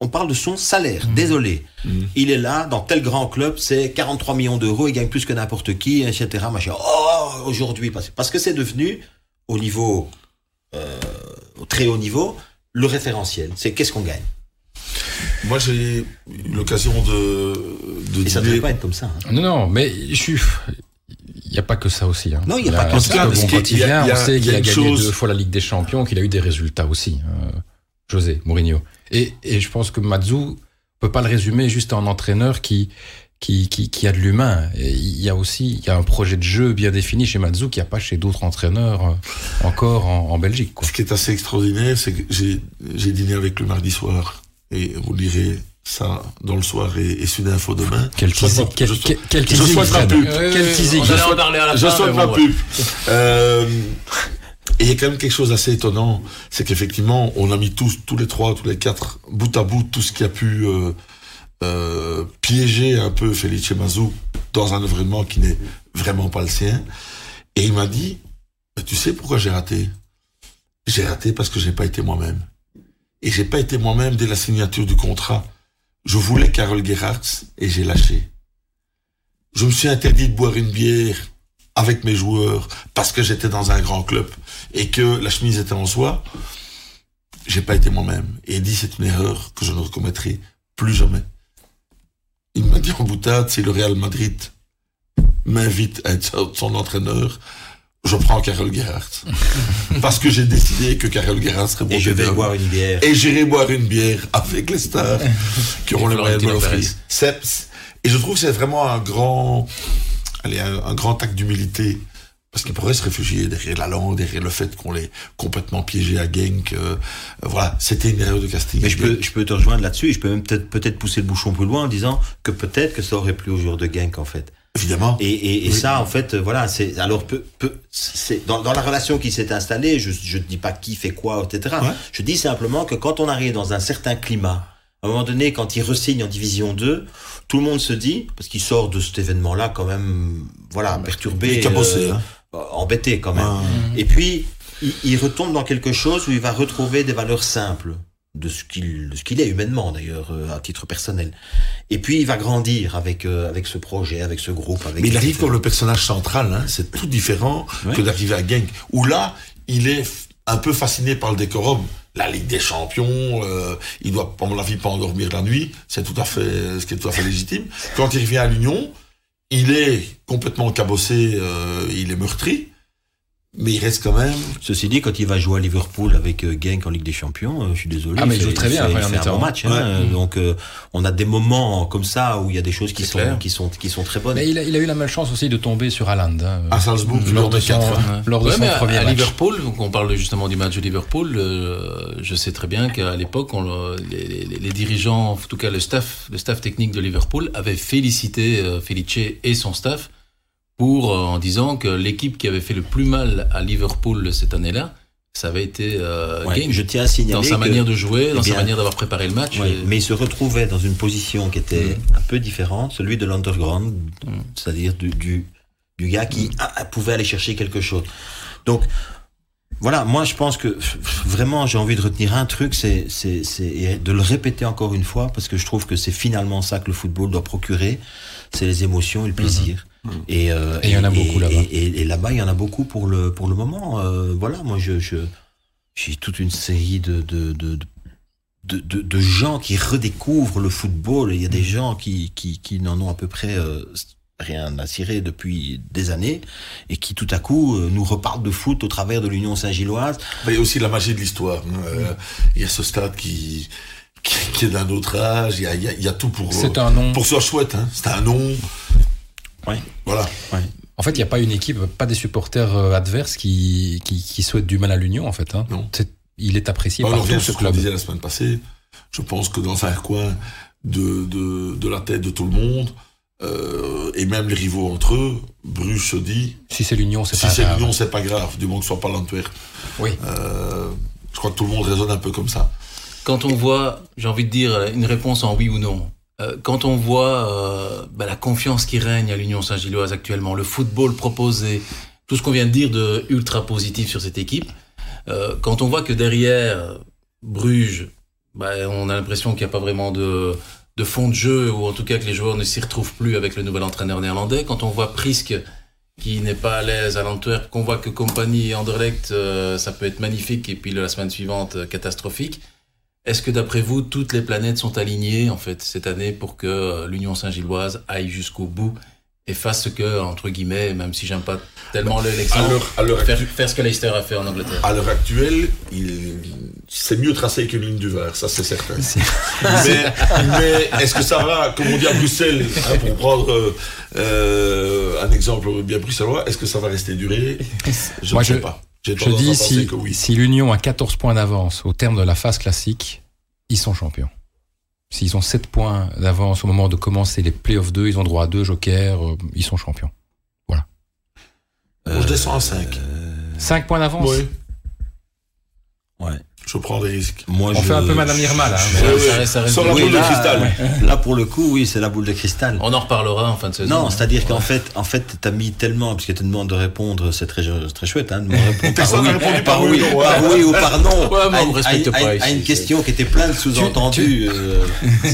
On parle de son salaire, Mhm. désolé. Mhm. Il est là, dans tel grand club, c'est 43 millions d'euros, il gagne plus que n'importe qui, etc. Machin. Oh, aujourd'hui, parce que c'est devenu, au niveau, euh, au très haut niveau, le référentiel. C'est qu'est-ce qu'on gagne? Moi, j'ai eu l'occasion de, de Et ça ne devrait pas être comme ça. hein. Non, non, mais je suis. Il n'y a pas que ça aussi. Hein. Non, il y a pas que ça. bon, quand il vient, on sait qu'il a gagné chose- deux fois la Ligue des Champions, qu'il a eu des résultats aussi. euh, José Mourinho. Et, et je pense que Mazou peut pas le résumer juste en entraîneur qui qui, qui, qui a de l'humain. Et Il y a aussi il y a un projet de jeu bien défini chez Mazou qu'il n'y a pas chez d'autres entraîneurs euh, encore en, en Belgique. Quoi. Ce qui est assez extraordinaire, c'est que j'ai j'ai dîné avec lui mardi soir. Et vous lirez ça dans le soir et, et sur l'info demain. Quel teasing, quel, je quel, quel je souhaite pas pub. Euh, Quel teasing. Je souhaite- la Je souhaite bon, pub. Euh, et il y a quand même quelque chose d'assez étonnant, c'est qu'effectivement, on a mis tous, tous les trois, tous les quatre, bout à bout, tout ce qui a pu euh, euh, piéger un peu Felice Mazou dans un événement qui n'est vraiment pas le sien. Et il m'a dit, Mais tu sais pourquoi j'ai raté? J'ai raté parce que j'ai pas été moi-même. Et j'ai pas été moi-même dès la signature du contrat. Je voulais Carole Gerhardt et j'ai lâché. Je me suis interdit de boire une bière avec mes joueurs parce que j'étais dans un grand club et que la chemise était en soie. J'ai pas été moi-même. Et il dit c'est une erreur que je ne recommettrai plus jamais. Il m'a dit en boutade, si le Real Madrid m'invite à être son entraîneur, je prends Carole Gerhardt. Parce que j'ai décidé que Carole Gerhardt serait mon Et je vais boire une bière. Et j'irai boire une bière avec les stars qui auront les moyens de l'offrir. Et je trouve que c'est vraiment un grand, allez, un, un grand acte d'humilité. Parce qu'ils pourraient se réfugier derrière la langue, derrière le fait qu'on l'ait complètement piégé à Genk. euh, voilà, c'était une erreur de casting. Mais je peux, je peux te rejoindre là-dessus et je peux même peut-être peut-être pousser le bouchon plus loin en disant que peut-être que ça aurait plu au joueur de Genk en fait. Évidemment. Et, et, et Oui. ça, en fait, euh, voilà, c'est alors peu, peu, c'est dans, dans la relation qui s'est installée. Je je dis pas qui fait quoi, etc. Ouais. Je dis simplement que quand on arrive dans un certain climat, à un moment donné, quand il resigne en division 2, tout le monde se dit, parce qu'il sort de cet événement-là quand même, voilà, perturbé, Il est cabossé, euh, hein. Embêté quand même. Ah. Et puis, il, il retombe dans quelque chose où il va retrouver des valeurs simples de ce qu'il de ce qu'il est humainement d'ailleurs euh, à titre personnel. Et puis il va grandir avec euh, avec ce projet, avec ce groupe, avec Mais il arrive comme le personnage central, hein, c'est tout différent Ouais. que d'arriver à Genk, où là, il est un peu fasciné par le décorum, la Ligue des Champions, euh, il doit, à mon avis, pas endormir la nuit. C'est tout à fait, ce qui est tout à fait légitime. Quand il revient à l'Union, il est complètement cabossé, euh, il est meurtri. Mais il reste quand même. Ceci dit, quand il va jouer à Liverpool avec euh, Genk en Ligue des Champions, euh, je suis désolé. Ah, mais il joue très bien, fait, il en fait un bon match. hein. Ouais. Euh, Donc, euh, on a des moments comme ça où il y a des choses qui sont, clair. qui sont, qui sont très bonnes. Mais il a, il a eu la malchance aussi de tomber sur Haaland. hein, À Salzbourg, lors de son, quatre, lors de Ouais, son mais à- premier à, match. Liverpool, donc on parle justement du match de Liverpool. euh, je sais très bien qu'à l'époque, on le- les, les- les dirigeants, en tout cas le staff, le staff technique de Liverpool, avait félicité euh, Felice et son staff pour euh, en disant que l'équipe qui avait fait le plus mal à Liverpool cette année-là, ça avait été euh, Ouais, Genk. je tiens à signaler dans sa que- manière de jouer, eh dans bien, sa manière d'avoir préparé le match. Ouais, Et- mais il se retrouvait dans une position qui était Mm. un peu différente, celui de l'underground, c'est-à-dire du, du, du gars qui ah, pouvait aller chercher quelque chose. Donc, voilà, moi je pense que vraiment j'ai envie de retenir un truc, c'est de le répéter encore une fois, parce que je trouve que c'est finalement ça que le football doit procurer, c'est les émotions et le plaisir. Et, euh, Et il y en a beaucoup là-bas. Et, et- et là-bas, il y en a beaucoup pour le, pour le moment. Euh, voilà, moi je, je, j'ai toute une série de, de, de, de de, gens qui redécouvrent le football. Et il y a des gens qui, qui, qui n'en ont à peu près euh, rien à cirer depuis des années et qui tout à coup nous reparlent de foot au travers de l'Union Saint-Gilloise. Mais il y a aussi la magie de l'histoire. hein. Euh, Il y a ce stade qui, qui, est d'un autre âge. Il y a, il y a- il y a tout pour, C'est un nom. pour soit chouette. Hein. C'est un nom. Ouais. Voilà. En fait, il n'y a pas une équipe, pas des supporters euh, adverses qui, qui, qui souhaitent du mal à l'Union, en fait. Hein. Non. C'est- Il est apprécié on par revient tout ce ce club. disait la semaine passée. Je pense que dans un coin de, de, de la tête de tout le monde, euh, et même les rivaux entre eux, Bruges se dit, Si c'est l'Union, c'est si pas c'est grave. l'Union, c'est pas grave, du moment que ce soit pas l'Antwerp. Oui. Euh, je crois que tout le monde raisonne un peu comme ça. Quand on voit, j'ai envie de dire une réponse en oui ou non. Euh, quand on voit euh, bah, la confiance qui règne à l'Union Saint-Gilloise actuellement, le football proposé, tout ce qu'on vient de dire de ultra positif sur cette équipe, euh, quand on voit que derrière Bruges, bah, on a l'impression qu'il n'y a pas vraiment de, de fond de jeu, ou en tout cas que les joueurs ne s'y retrouvent plus avec le nouvel entraîneur néerlandais, quand on voit Prisk qui n'est pas à l'aise à l'Antwerp, qu'on voit que Compagnie et Anderlecht, euh, ça peut être magnifique, et puis la semaine suivante, catastrophique. Est-ce que d'après vous, toutes les planètes sont alignées en fait cette année pour que euh, l'Union Saint-Gilloise aille jusqu'au bout et fasse ce que, entre guillemets, même si j'aime pas tellement l'exemple, l'heure faire, faire ce que Leicester a fait en Angleterre? À l'heure actuelle, il, c'est mieux tracé que ligne du Var, ça c'est certain. mais mais est-ce que ça va, comme on dit à Bruxelles, hein, pour prendre euh, euh, un exemple bien bruxellois, est-ce que ça va rester durer Je ne sais je- pas. Je dis, si, oui. si l'Union a 14 points d'avance au terme de la phase classique, ils sont champions. S'ils ont 7 points d'avance au moment de commencer les playoffs 2, ils ont droit à deux jokers, euh, ils sont champions. Moi, je descends à 5. 5 points d'avance? Oui, Ouais. Je prends des risques. Moi, On je- fait un peu Madame Irma là. hein, mais- ouais. ça reste- ça reste- Sans la Oui, boule de là, cristal. Là, pour le coup, oui, c'est la boule de cristal. On en reparlera en fin de saison. Non, hein. c'est-à-dire qu'en fait, en fait, t'as mis tellement, parce que tu demandes de répondre, c'est très, très chouette, hein, de me répondre par Personne oui, répondu par par oui, oui, non, par oui ou par non. Ouais, à une- respecte à une- pas à une- ici, à une c'est- question qui était plein de sous-entendus. euh,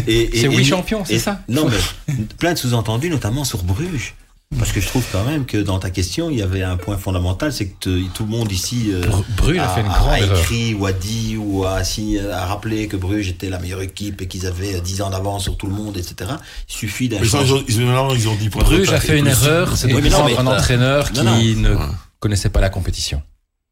et- et- C'est oui champion, c'est ça? Non, mais plein de sous-entendus, notamment sur Bruges. Parce que je trouve quand même que dans ta question, il y avait un point fondamental, c'est que te- tout le monde ici euh, Bruges a fait une grande a erreur. écrit ou a dit ou a, signé- a rappelé que Bruges était la meilleure équipe et qu'ils avaient 10 ans d'avance sur tout le monde, etc. Il suffit d'un Mais ça, ils, ils, ils ont 10 points de Bruges a fait une erreur, c'est de Oui, prendre mais- un entraîneur qui Non, non. ne Ouais. connaissait pas la compétition,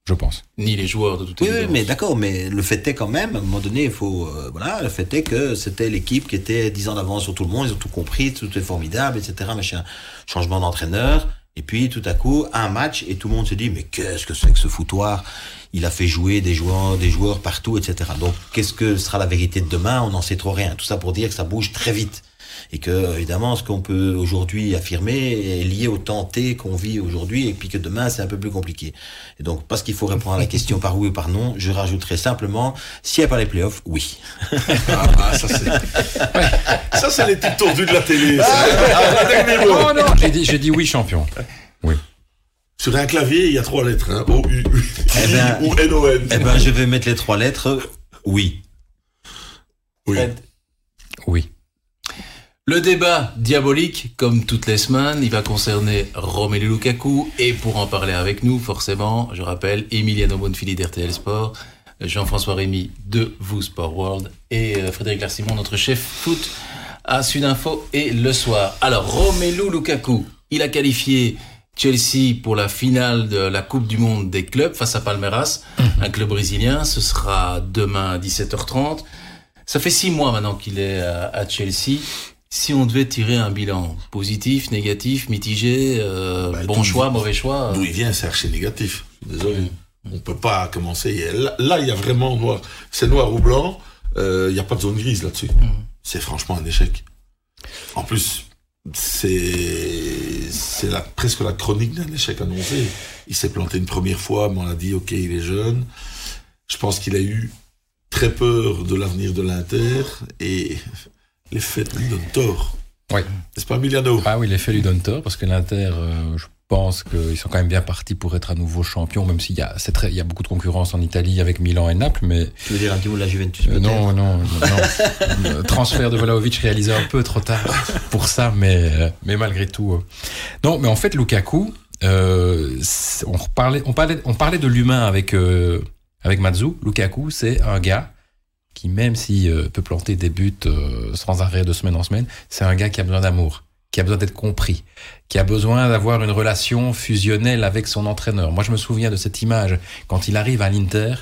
je pense. Ni les joueurs de toute Oui, oui, évidence. mais d'accord, mais le fait est quand même, à un moment donné, il faut, euh, voilà, le fait est que c'était l'équipe qui était 10 ans d'avance sur tout le monde, ils ont tout compris, tout est formidable, etc., machin. Changement d'entraîneur, et puis tout à coup, un match, et tout le monde se dit, mais qu'est-ce que c'est que ce foutoir? Il a fait jouer des joueurs, des joueurs partout, etc. Donc, qu'est-ce que sera la vérité de demain? On n'en sait trop rien. Tout ça pour dire que ça bouge très vite. Et que, évidemment, ce qu'on peut aujourd'hui affirmer est lié au temps T qu'on vit aujourd'hui, et puis que demain, c'est un peu plus compliqué. Et donc, parce qu'il faut répondre à la question par oui ou par non, je rajouterai simplement, s'il n'y a pas les playoffs, oui. Ah, ah, ça, c'est. Ça, c'est les tordus de la télé. Ah. Oh non, j'ai dit, j'ai dit oui champion. Sur un clavier, il y a trois lettres. Hein. O, U, U, Eh ben- ou N, O, N. Eh ben, je vais mettre les trois lettres, oui. Oui. Oui. Le débat diabolique, comme toutes les semaines, il va concerner Romelu Lukaku. Et pour en parler avec nous, forcément, je rappelle Emiliano Bonfili d'RTL Sport, Jean-François Rémy de Vous Sport World et euh, Frédéric Larsimon, notre chef foot à Sudinfo et le soir. Alors, Romelu Lukaku, il a qualifié Chelsea pour la finale de la Coupe du Monde des clubs face à Palmeiras, un club brésilien. Ce sera demain à 17h30. Ça fait six mois maintenant qu'il est à, à Chelsea. Si on devait tirer un bilan positif, négatif, mitigé, euh, Bah, bon choix, mauvais choix. D'où il vient, c'est archi négatif. Désolé. On peut pas commencer. Là, là, il y a vraiment noir. C'est noir ou blanc. euh, Il n'y a pas de zone grise là-dessus. C'est franchement un échec. En plus, c'est c'est la- presque la chronique d'un échec annoncé. Il s'est planté une première fois, mais on a dit ok, il est jeune. Je pense qu'il a eu très peur de l'avenir de l'Inter et les faits lui donnent tort. Oui. N'est-ce pas, Emiliano Ah oui, l'effet lui donne tort parce que l'Inter, euh, je pense qu'ils sont quand même bien partis pour être à nouveau champion, même s'il y a, c'est très, il y a beaucoup de concurrence en Italie avec Milan et Naples, mais Tu veux dire un petit mot de la Juventus euh, peut-être? non, non, non. Le transfert de Vlahovic réalisé un peu trop tard pour ça, mais, euh, mais malgré tout. euh. Non, mais en fait, Lukaku, euh, on, parlait, on, parlait, on parlait de l'humain avec, euh, avec Matsu. Lukaku, c'est un gars qui, même s'il euh, peut planter des buts euh, sans arrêt de semaine en semaine, c'est un gars qui a besoin d'amour, qui a besoin d'être compris, qui a besoin d'avoir une relation fusionnelle avec son entraîneur. Moi, je me souviens de cette image quand il arrive à l'Inter,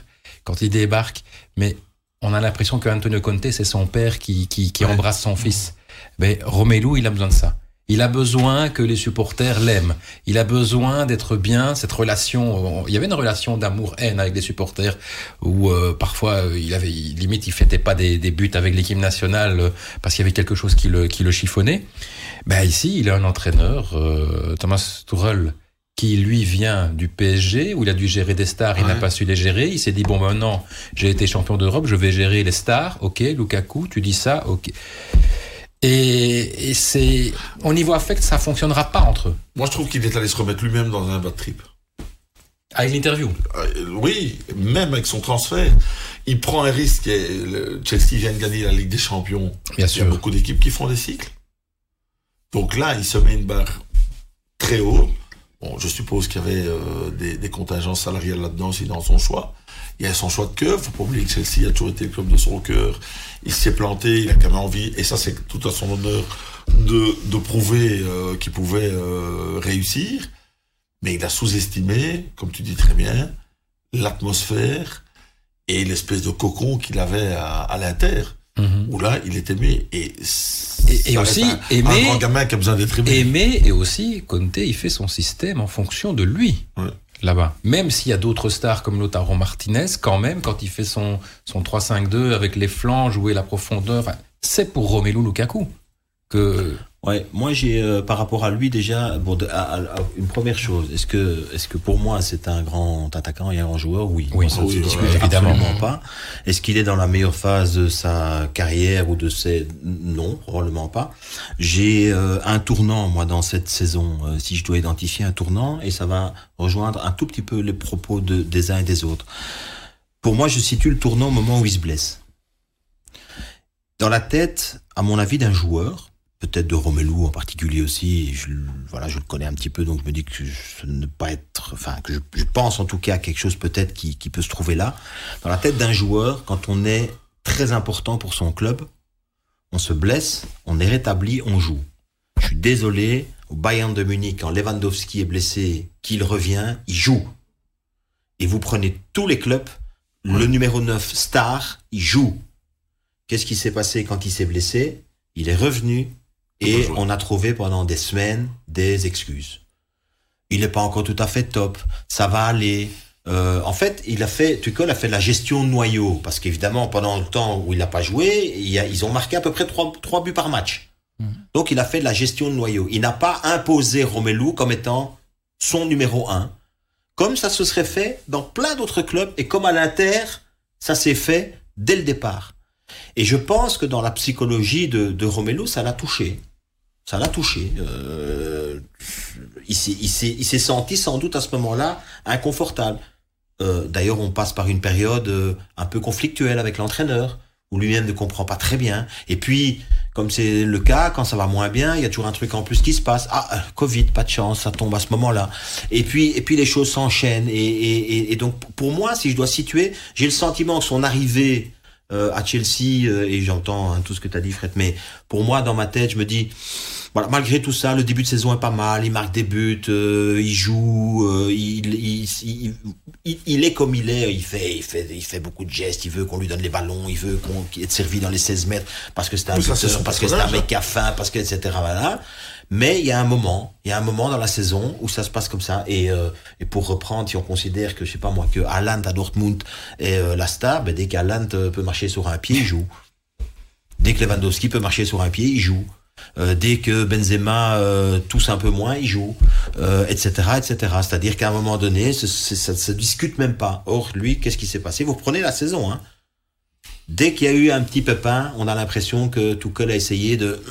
quand il débarque, mais on a l'impression que Antonio Conte, c'est son père qui, qui, qui embrasse son fils. Mais Romelu, il a besoin de ça. Il a besoin que les supporters l'aiment. Il a besoin d'être bien, cette relation. Il y avait une relation d'amour-haine avec les supporters où euh, parfois euh, il avait limite il fêtait pas des, des buts avec l'équipe nationale euh, parce qu'il y avait quelque chose qui le, qui le chiffonnait. Ben ici, il a un entraîneur, euh, Thomas Tuchel, qui lui vient du PSG où il a dû gérer des stars, il n'a pas su les gérer. Il s'est dit bon maintenant j'ai été champion d'Europe, je vais gérer les stars. Ok, Lukaku, tu dis ça, ok. Et, et c'est au niveau affect, ça fonctionnera pas entre eux. Moi, je trouve qu'il est allé se remettre lui-même dans un bad trip. Avec l'interview. Euh, oui, même avec son transfert, il prend un risque. Chelsea vient de gagner la Ligue des Champions. Bien Il y a sûr. beaucoup d'équipes qui font des cycles. Donc là, il se met une barre très haut. Je suppose qu'il y avait euh, des, contingences salariales là-dedans aussi dans son choix. Il y a son choix de cœur. Faut pas oublier que Chelsea a toujours été le club de son cœur. Il s'est planté. Il a quand même envie, et ça c'est tout à son honneur, de, de prouver euh, qu'il pouvait euh, réussir. Mais il a sous-estimé, comme tu dis très bien, l'atmosphère et l'espèce de cocon qu'il avait à, à l'Inter Mhm. où là, il est aimé. Et, Et- aussi un, aimé- un grand gamin qui a besoin d'être aimé. Aimé et aussi Conte, il fait son système en fonction de lui. Ouais. Là-bas. Même s'il y a d'autres stars comme Lautaro Martinez, quand même, quand il fait son, son 3-5-2 avec les flancs, jouer la profondeur, c'est pour Romelu Lukaku. Que, Ouais, moi j'ai euh, par rapport à lui déjà bon de- à- à- une première chose. Est-ce que est-ce que pour moi c'est un grand attaquant et un grand joueur? Oui, Oui, ça oui, discute ouais, évidemment. absolument pas. Est-ce qu'il est dans la meilleure phase de sa carrière ou de ses non probablement pas. J'ai euh, un tournant moi dans cette saison. euh, si je dois identifier un tournant et ça va rejoindre un tout petit peu les propos de, des uns et des autres. Pour moi, je situe le tournant au moment où il se blesse. Dans la tête, à mon avis, d'un joueur, peut-être de Romelu en particulier aussi. Je, le- voilà, je le connais un petit peu, donc je me dis que je ne pas être, enfin, que je, je pense en tout cas à quelque chose peut-être qui, qui peut se trouver là. Dans la tête d'un joueur, quand on est très important pour son club, on se blesse, on est rétabli, on joue. Je suis désolé, au Bayern de Munich, quand Lewandowski est blessé, qu'il revient, il joue. Et vous prenez tous les clubs, le numéro 9, Star, il joue. Qu'est-ce qui s'est passé quand il s'est blessé? Il est revenu et on a trouvé pendant des semaines des excuses. Il n'est pas encore tout à fait top, ça va aller. Euh, en fait, il a fait, Tuchel a fait de la gestion de noyau parce qu'évidemment, pendant le temps où il n'a pas joué, il y a- ils ont marqué à peu près trois, trois buts par match. Donc, il a fait de la gestion de noyau. Il n'a pas imposé Romelu comme étant son numéro un, comme ça se serait fait dans plein d'autres clubs et comme à l'Inter, ça s'est fait dès le départ. Et je pense que dans la psychologie de, de Romelu, ça l'a touché. Ça l'a touché. Euh, il s'est- senti sans doute à ce moment-là inconfortable. Euh, D'ailleurs, on passe par une période euh, un peu conflictuelle avec l'entraîneur, où lui-même ne comprend pas très bien. Et puis, comme c'est le cas, quand ça va moins bien, il y a toujours un truc en plus qui se passe. Ah, Covid, pas de chance, ça tombe à ce moment-là. Et puis, et puis les choses s'enchaînent. Et donc, pour moi, si je dois situer, j'ai le sentiment que son arrivée euh, à Chelsea, euh, et j'entends hein, tout ce que tu as dit, Fred, mais pour moi, dans ma tête, je me dis, voilà, malgré tout ça, le début de saison est pas mal, il marque des buts, euh, il joue, euh, il, il, il, il, il est comme il est, il fait, il fait, il fait beaucoup de gestes, il veut qu'on lui donne les ballons, il veut qu'on qu'il ait servi dans les 16 mètres parce que c'est un buteur, parce que c'est un mec qui a faim, parce que etc. Voilà. Mais il y a un moment, il y a un moment dans la saison où ça se passe comme ça. Et, euh, pour reprendre, si on considère que je sais pas moi que Haaland à Dortmund est euh, la star, ben dès qu'Haaland euh, peut marcher sur un pied, il joue. Dès que Lewandowski peut marcher sur un pied, il joue. Dès que Benzema tousse un peu moins, il joue, etc., etc. C'est-à-dire qu'à un moment donné, ça ne se discute même pas. Or, lui, qu'est-ce qui s'est passé? Vous prenez la saison. Hein. Dès qu'il y a eu un petit pépin, on a l'impression que Tuchel a essayé de...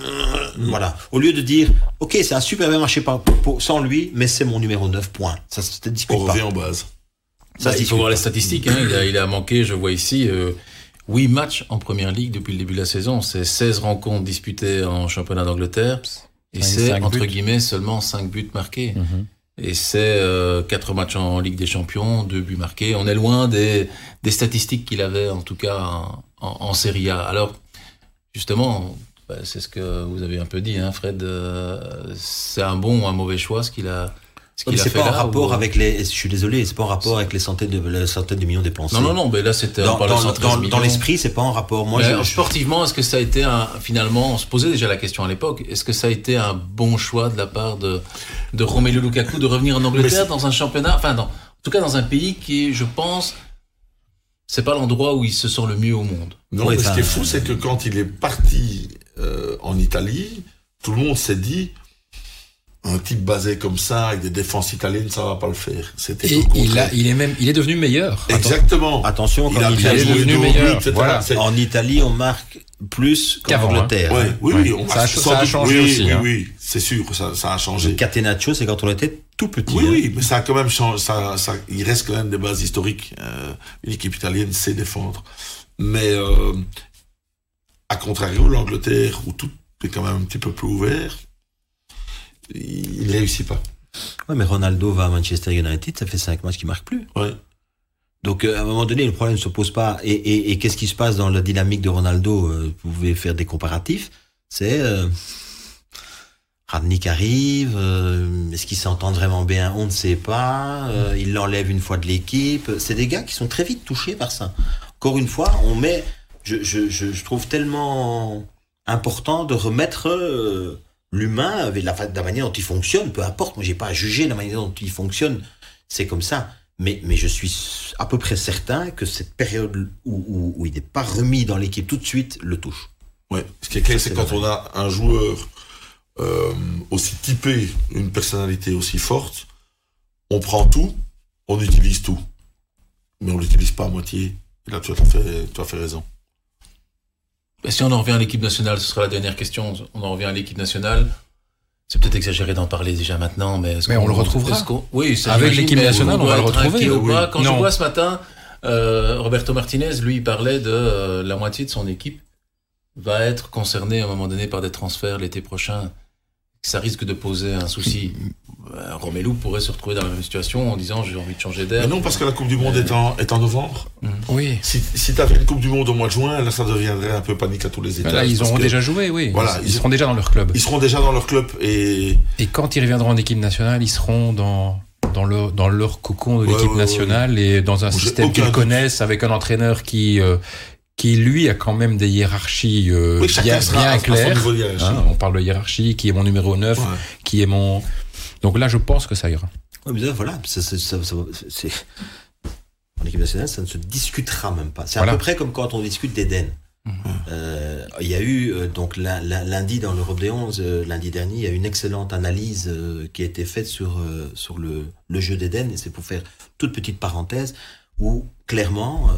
Voilà. Au lieu de dire, OK, ça a super bien marché par- pour- sans lui, mais c'est mon numéro 9, point. Ça se On discute pas. revient en base. Ça Bah, se il faut voir les statistiques. Hein. Il, a, il a manqué, je vois ici, euh, 8 matchs en première ligue depuis le début de la saison. C'est 16 rencontres disputées en championnat d'Angleterre. Et c'est, entre buts. guillemets, seulement 5 buts marqués. Mhm. Et c'est euh, 4 matchs en Ligue des Champions, 2 buts marqués. On est loin des, des statistiques qu'il avait, en tout cas, en, en, en Serie A. Alors, justement, c'est ce que vous avez un peu dit, hein, Fred. euh, c'est un bon ou un mauvais choix, ce qu'il a, ce c'est fait pas en rapport ou- avec les. Je suis désolé, c'est pas en rapport avec les centaines de, les centaines de millions dépensés. Non, non, non, mais là, c'était Dans, dans- 113 dans- l'esprit, c'est pas en rapport. Moi, Mais je, alors, je- sportivement, est-ce que ça a été un, finalement, on se posait déjà la question à l'époque, est-ce que ça a été un bon choix de la part de, de Romelu Lukaku de revenir en Angleterre dans un championnat, enfin, dans, en tout cas dans un pays qui, je pense, c'est pas l'endroit où il se sent le mieux au monde. Non, mais ce qui est fou, c'est que quand il est parti euh, en Italie, tout le monde s'est dit un type basé comme ça, avec des défenses italiennes, ça va pas le faire. C'était Et le il, a, il est même, il est devenu meilleur. Exactement. attention, Il a est devenu meilleur, but, voilà. En Italie, on marque plus qu'en Qu'avant, hein. Angleterre. Ouais, hein. oui, Ouais. oui, on Ça a- ça a changé oui, aussi, Oui, hein. oui, c'est sûr, ça, ça a Le changé. Catenaccio, c'est quand on était tout petit. Oui, hein. oui, mais ça a quand même changé. Ça, ça, il reste quand même des bases historiques. Euh, une équipe italienne sait défendre. Mais, euh, à contrario, l'Angleterre, où tout est quand même un petit peu plus ouvert, il ne réussit pas. Ouais, mais Ronaldo va à Manchester United, ça fait cinq matchs qu'il marque plus. Ouais. Donc euh, à un moment donné, le problème ne se pose pas. Et, et, et qu'est-ce qui se passe dans la dynamique de Ronaldo euh, Vous pouvez faire des comparatifs. C'est euh, Radnik arrive. euh, Est-ce qu'ils s'entendent vraiment bien? On ne sait pas. euh, il l'enlève une fois de l'équipe. C'est des gars qui sont très vite touchés par ça. Encore une fois, on met. Je, je, trouve tellement important de remettre euh, l'humain avec la, la manière dont il fonctionne. Peu importe. Moi, j'ai pas à juger la manière dont il fonctionne. C'est comme ça. Mais, mais je suis à peu près certain que cette période où, où, où il n'est pas remis dans l'équipe tout de suite le touche. Ouais. Ce qui est clair, c'est c'est quand vrai. on a un joueur euh, aussi typé, une personnalité aussi forte, on prend tout, on utilise tout. Mais on l'utilise pas à moitié. Et là, tu as fait, tu as fait raison. Et si on en revient à l'équipe nationale, ce sera la dernière question. On en revient à l'équipe nationale. C'est peut-être exagéré d'en parler déjà maintenant, mais Mais on le retrouvera. Oui, Avec l'équipe nationale, on va le retrouver, oui. pas. Quand je vois ce matin, euh, Roberto Martinez, lui, il parlait de euh, la moitié de son équipe va être concernée à un moment donné par des transferts l'été prochain. Ça risque de poser un souci. Euh, Romelu pourrait se retrouver dans la même situation en disant j'ai envie de changer d'air. Non, parce que la Coupe du Monde est en, est en novembre. Oui. Si, si tu avais une Coupe du Monde au mois de juin, là, ça deviendrait un peu panique à tous les étages. Là, ils auront que déjà joué, oui. Voilà, ils, ils- seront déjà dans leur club. Ils seront déjà dans leur club et Et quand ils reviendront en équipe nationale, ils seront dans, dans, leur, dans leur cocon de Ouais, l'équipe ouais, nationale et dans un système qu'ils connaissent, avec un entraîneur qui, euh, qui lui, a quand même des hiérarchies euh, oui, bien, bien claires. Hein, on parle de hiérarchie, qui est mon numéro 9, Ouais. qui est mon... Donc là, je pense que ça ira. Ouais, mais voilà, ça, ça, ça, ça- c'est en équipe nationale, ça ne se discutera même pas. C'est Voilà. à peu près comme quand on discute d'Eden. Euh, il y a eu euh, donc la- la- lundi dans l'Europe des 11, euh, lundi dernier, il y a une excellente analyse qui a été faite sur sur le, le jeu d'Eden et c'est pour faire toute petite parenthèse où clairement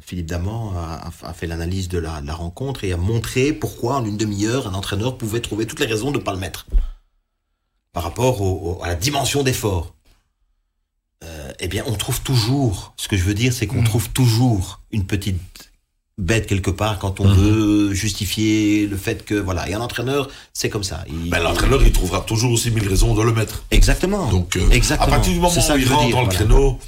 Philippe Daman a, fait l'analyse de la, de la rencontre et a montré pourquoi en une demi-heure un entraîneur pouvait trouver toutes les raisons de ne pas le mettre par rapport au- au- à la dimension d'effort. Euh, eh bien, on trouve toujours, ce que je veux dire, c'est qu'on Mm. trouve toujours une petite bête quelque part quand on Mhm. veut justifier le fait que voilà. Et un entraîneur, c'est comme ça. Il- Ben, l'entraîneur, il trouvera toujours aussi mille raisons de le mettre. Exactement. Donc, euh, Exactement. à partir du moment C'est ça où que il rentre dire, dans le voilà. créneau,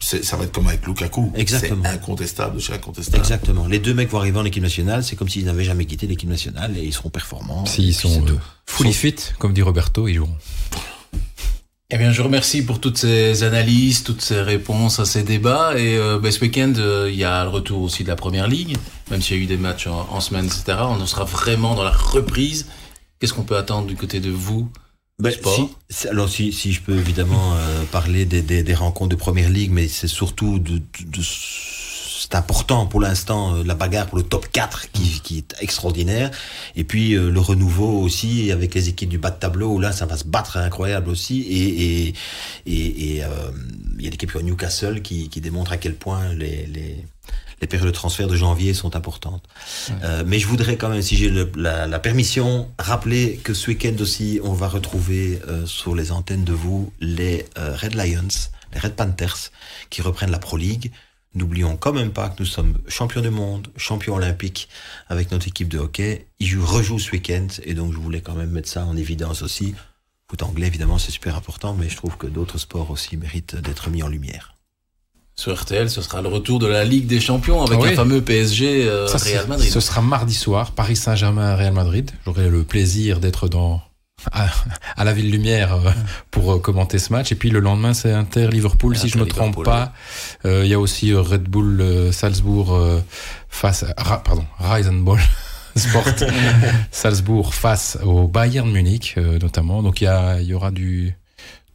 ça va être comme avec Lukaku. Exactement. C'est incontestable, c'est incontestable. Exactement. Les deux mecs vont arriver en équipe nationale, c'est comme s'ils n'avaient jamais quitté l'équipe nationale et ils seront performants. S'ils puis sont euh, fully fit, comme dit Roberto, ils joueront. Eh bien, je remercie pour toutes ces analyses, toutes ces réponses à ces débats. Et euh, ben, ce week-end, euh, il y a le retour aussi de la première ligue, même s'il y a eu des matchs en, en semaine, etc. On en sera vraiment dans la reprise. Qu'est-ce qu'on peut attendre du côté de vous Ben, si, alors si, si je peux évidemment euh, parler des, des, des rencontres de première ligue, mais c'est surtout de, de- de- c'est important pour l'instant euh, la bagarre pour le top 4 qui, qui est extraordinaire. Et puis euh, le renouveau aussi avec les équipes du bas de tableau où là ça va se battre incroyable aussi. Et et et, et, euh, il y a l'équipe Newcastle qui, qui démontre à quel point les, les les périodes de transfert de janvier sont importantes. Euh, mais je voudrais quand même, si j'ai la, la permission, rappeler que ce week-end aussi, on va retrouver euh, sur les antennes de vous les euh, Red Lions, les Red Panthers, qui reprennent la Pro League. N'oublions quand même pas que nous sommes champions du monde, champions olympiques avec notre équipe de hockey. Ils jouent, rejouent ce week-end et donc je voulais quand même mettre ça en évidence aussi. Foot anglais, évidemment, c'est super important, mais je trouve que d'autres sports aussi méritent d'être mis en lumière. Sur RTL, ce sera le retour de la Ligue des Champions avec Ah oui. un fameux PSG euh, Ça, Real Madrid. Ce sera mardi soir, Paris Saint-Germain, Real Madrid. J'aurai le plaisir d'être dans à, à la Ville Lumière euh, pour euh, commenter ce match. Et puis le lendemain, c'est Inter Liverpool, si je me trompe pas. Euh, Il y a aussi Red Bull Salzbourg euh, face, Ra- pardon, Ball Sport Salzbourg face au Bayern Munich euh, notamment. Donc il y, a, y aura du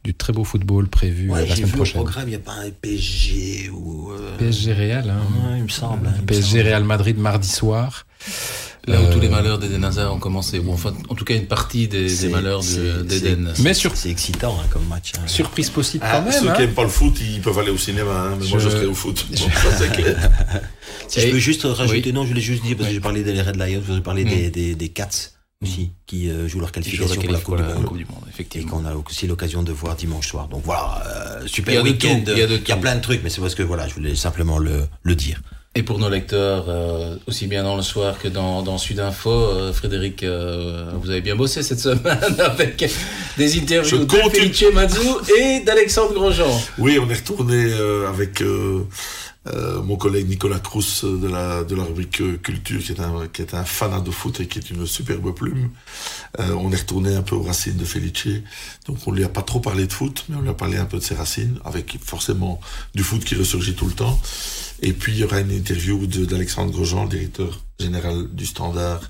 du très beau football prévu euh, Ouais, la j'ai semaine vu au prochaine. programme, il n'y a pas un PSG ou... euh, PSG Real, hein. ouais, il me semble. hein, il me PSG semble. Real Madrid mardi soir. Là où Euh, tous les malheurs d'Eden Hazard ont commencé, ou enfin, en tout cas une partie des, des malheurs d'Eden. c'est- Mais sur- C'est excitant hein, comme match. hein. Surprise possible Ah, quand même. ceux hein. qui n'aiment pas le foot, ils peuvent aller au cinéma, hein, mais moi Je- serai au foot. Bon, ça, c'est clair. Si je peux juste rajouter, oui. non, je voulais juste dire, parce que j'ai parlé des Red Lions, je voulais parler Mm. des, des, des Cats aussi, qui euh, jouent leur qualification pour la Coupe du Monde. Coupe du Monde, Et effectivement. qu'on a aussi l'occasion de voir dimanche soir. Donc voilà, euh, Il y super week-end. il y a plein de trucs, mais c'est parce que voilà, je voulais simplement le, le dire. Et pour nos lecteurs, euh, aussi bien dans le soir que dans, dans Sudinfo, euh, Frédéric, euh, vous avez bien bossé cette semaine avec des interviews Je de continue. Felice Mazou et d'Alexandre Grosjean. Oui, on est retourné euh, avec euh, mon collègue Nicolas Crous euh, de la, rubrique euh, Culture, qui est, un, qui fanat de foot et qui est une superbe plume. On est retourné un peu aux racines de Felice. Donc on lui a pas trop parlé de foot, mais on lui a parlé un peu de ses racines, avec forcément du foot qui ressurgit tout le temps. Et puis il y aura une interview d'Alexandre Grosjean, le directeur général du Standard,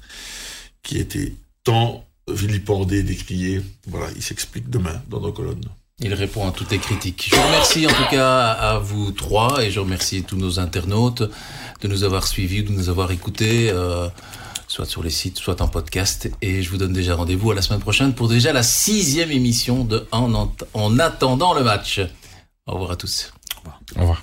qui était tant vilipendé, décrié. Voilà, il s'explique demain dans nos colonnes. Il répond à toutes les critiques. Je remercie en tout cas à vous trois et je remercie tous nos internautes de nous avoir suivis, de nous avoir écoutés, euh, soit sur les sites, soit en podcast. Et je vous donne déjà rendez-vous à la semaine prochaine pour déjà la sixième émission de En, en attendant le match. Au revoir à tous. Au revoir.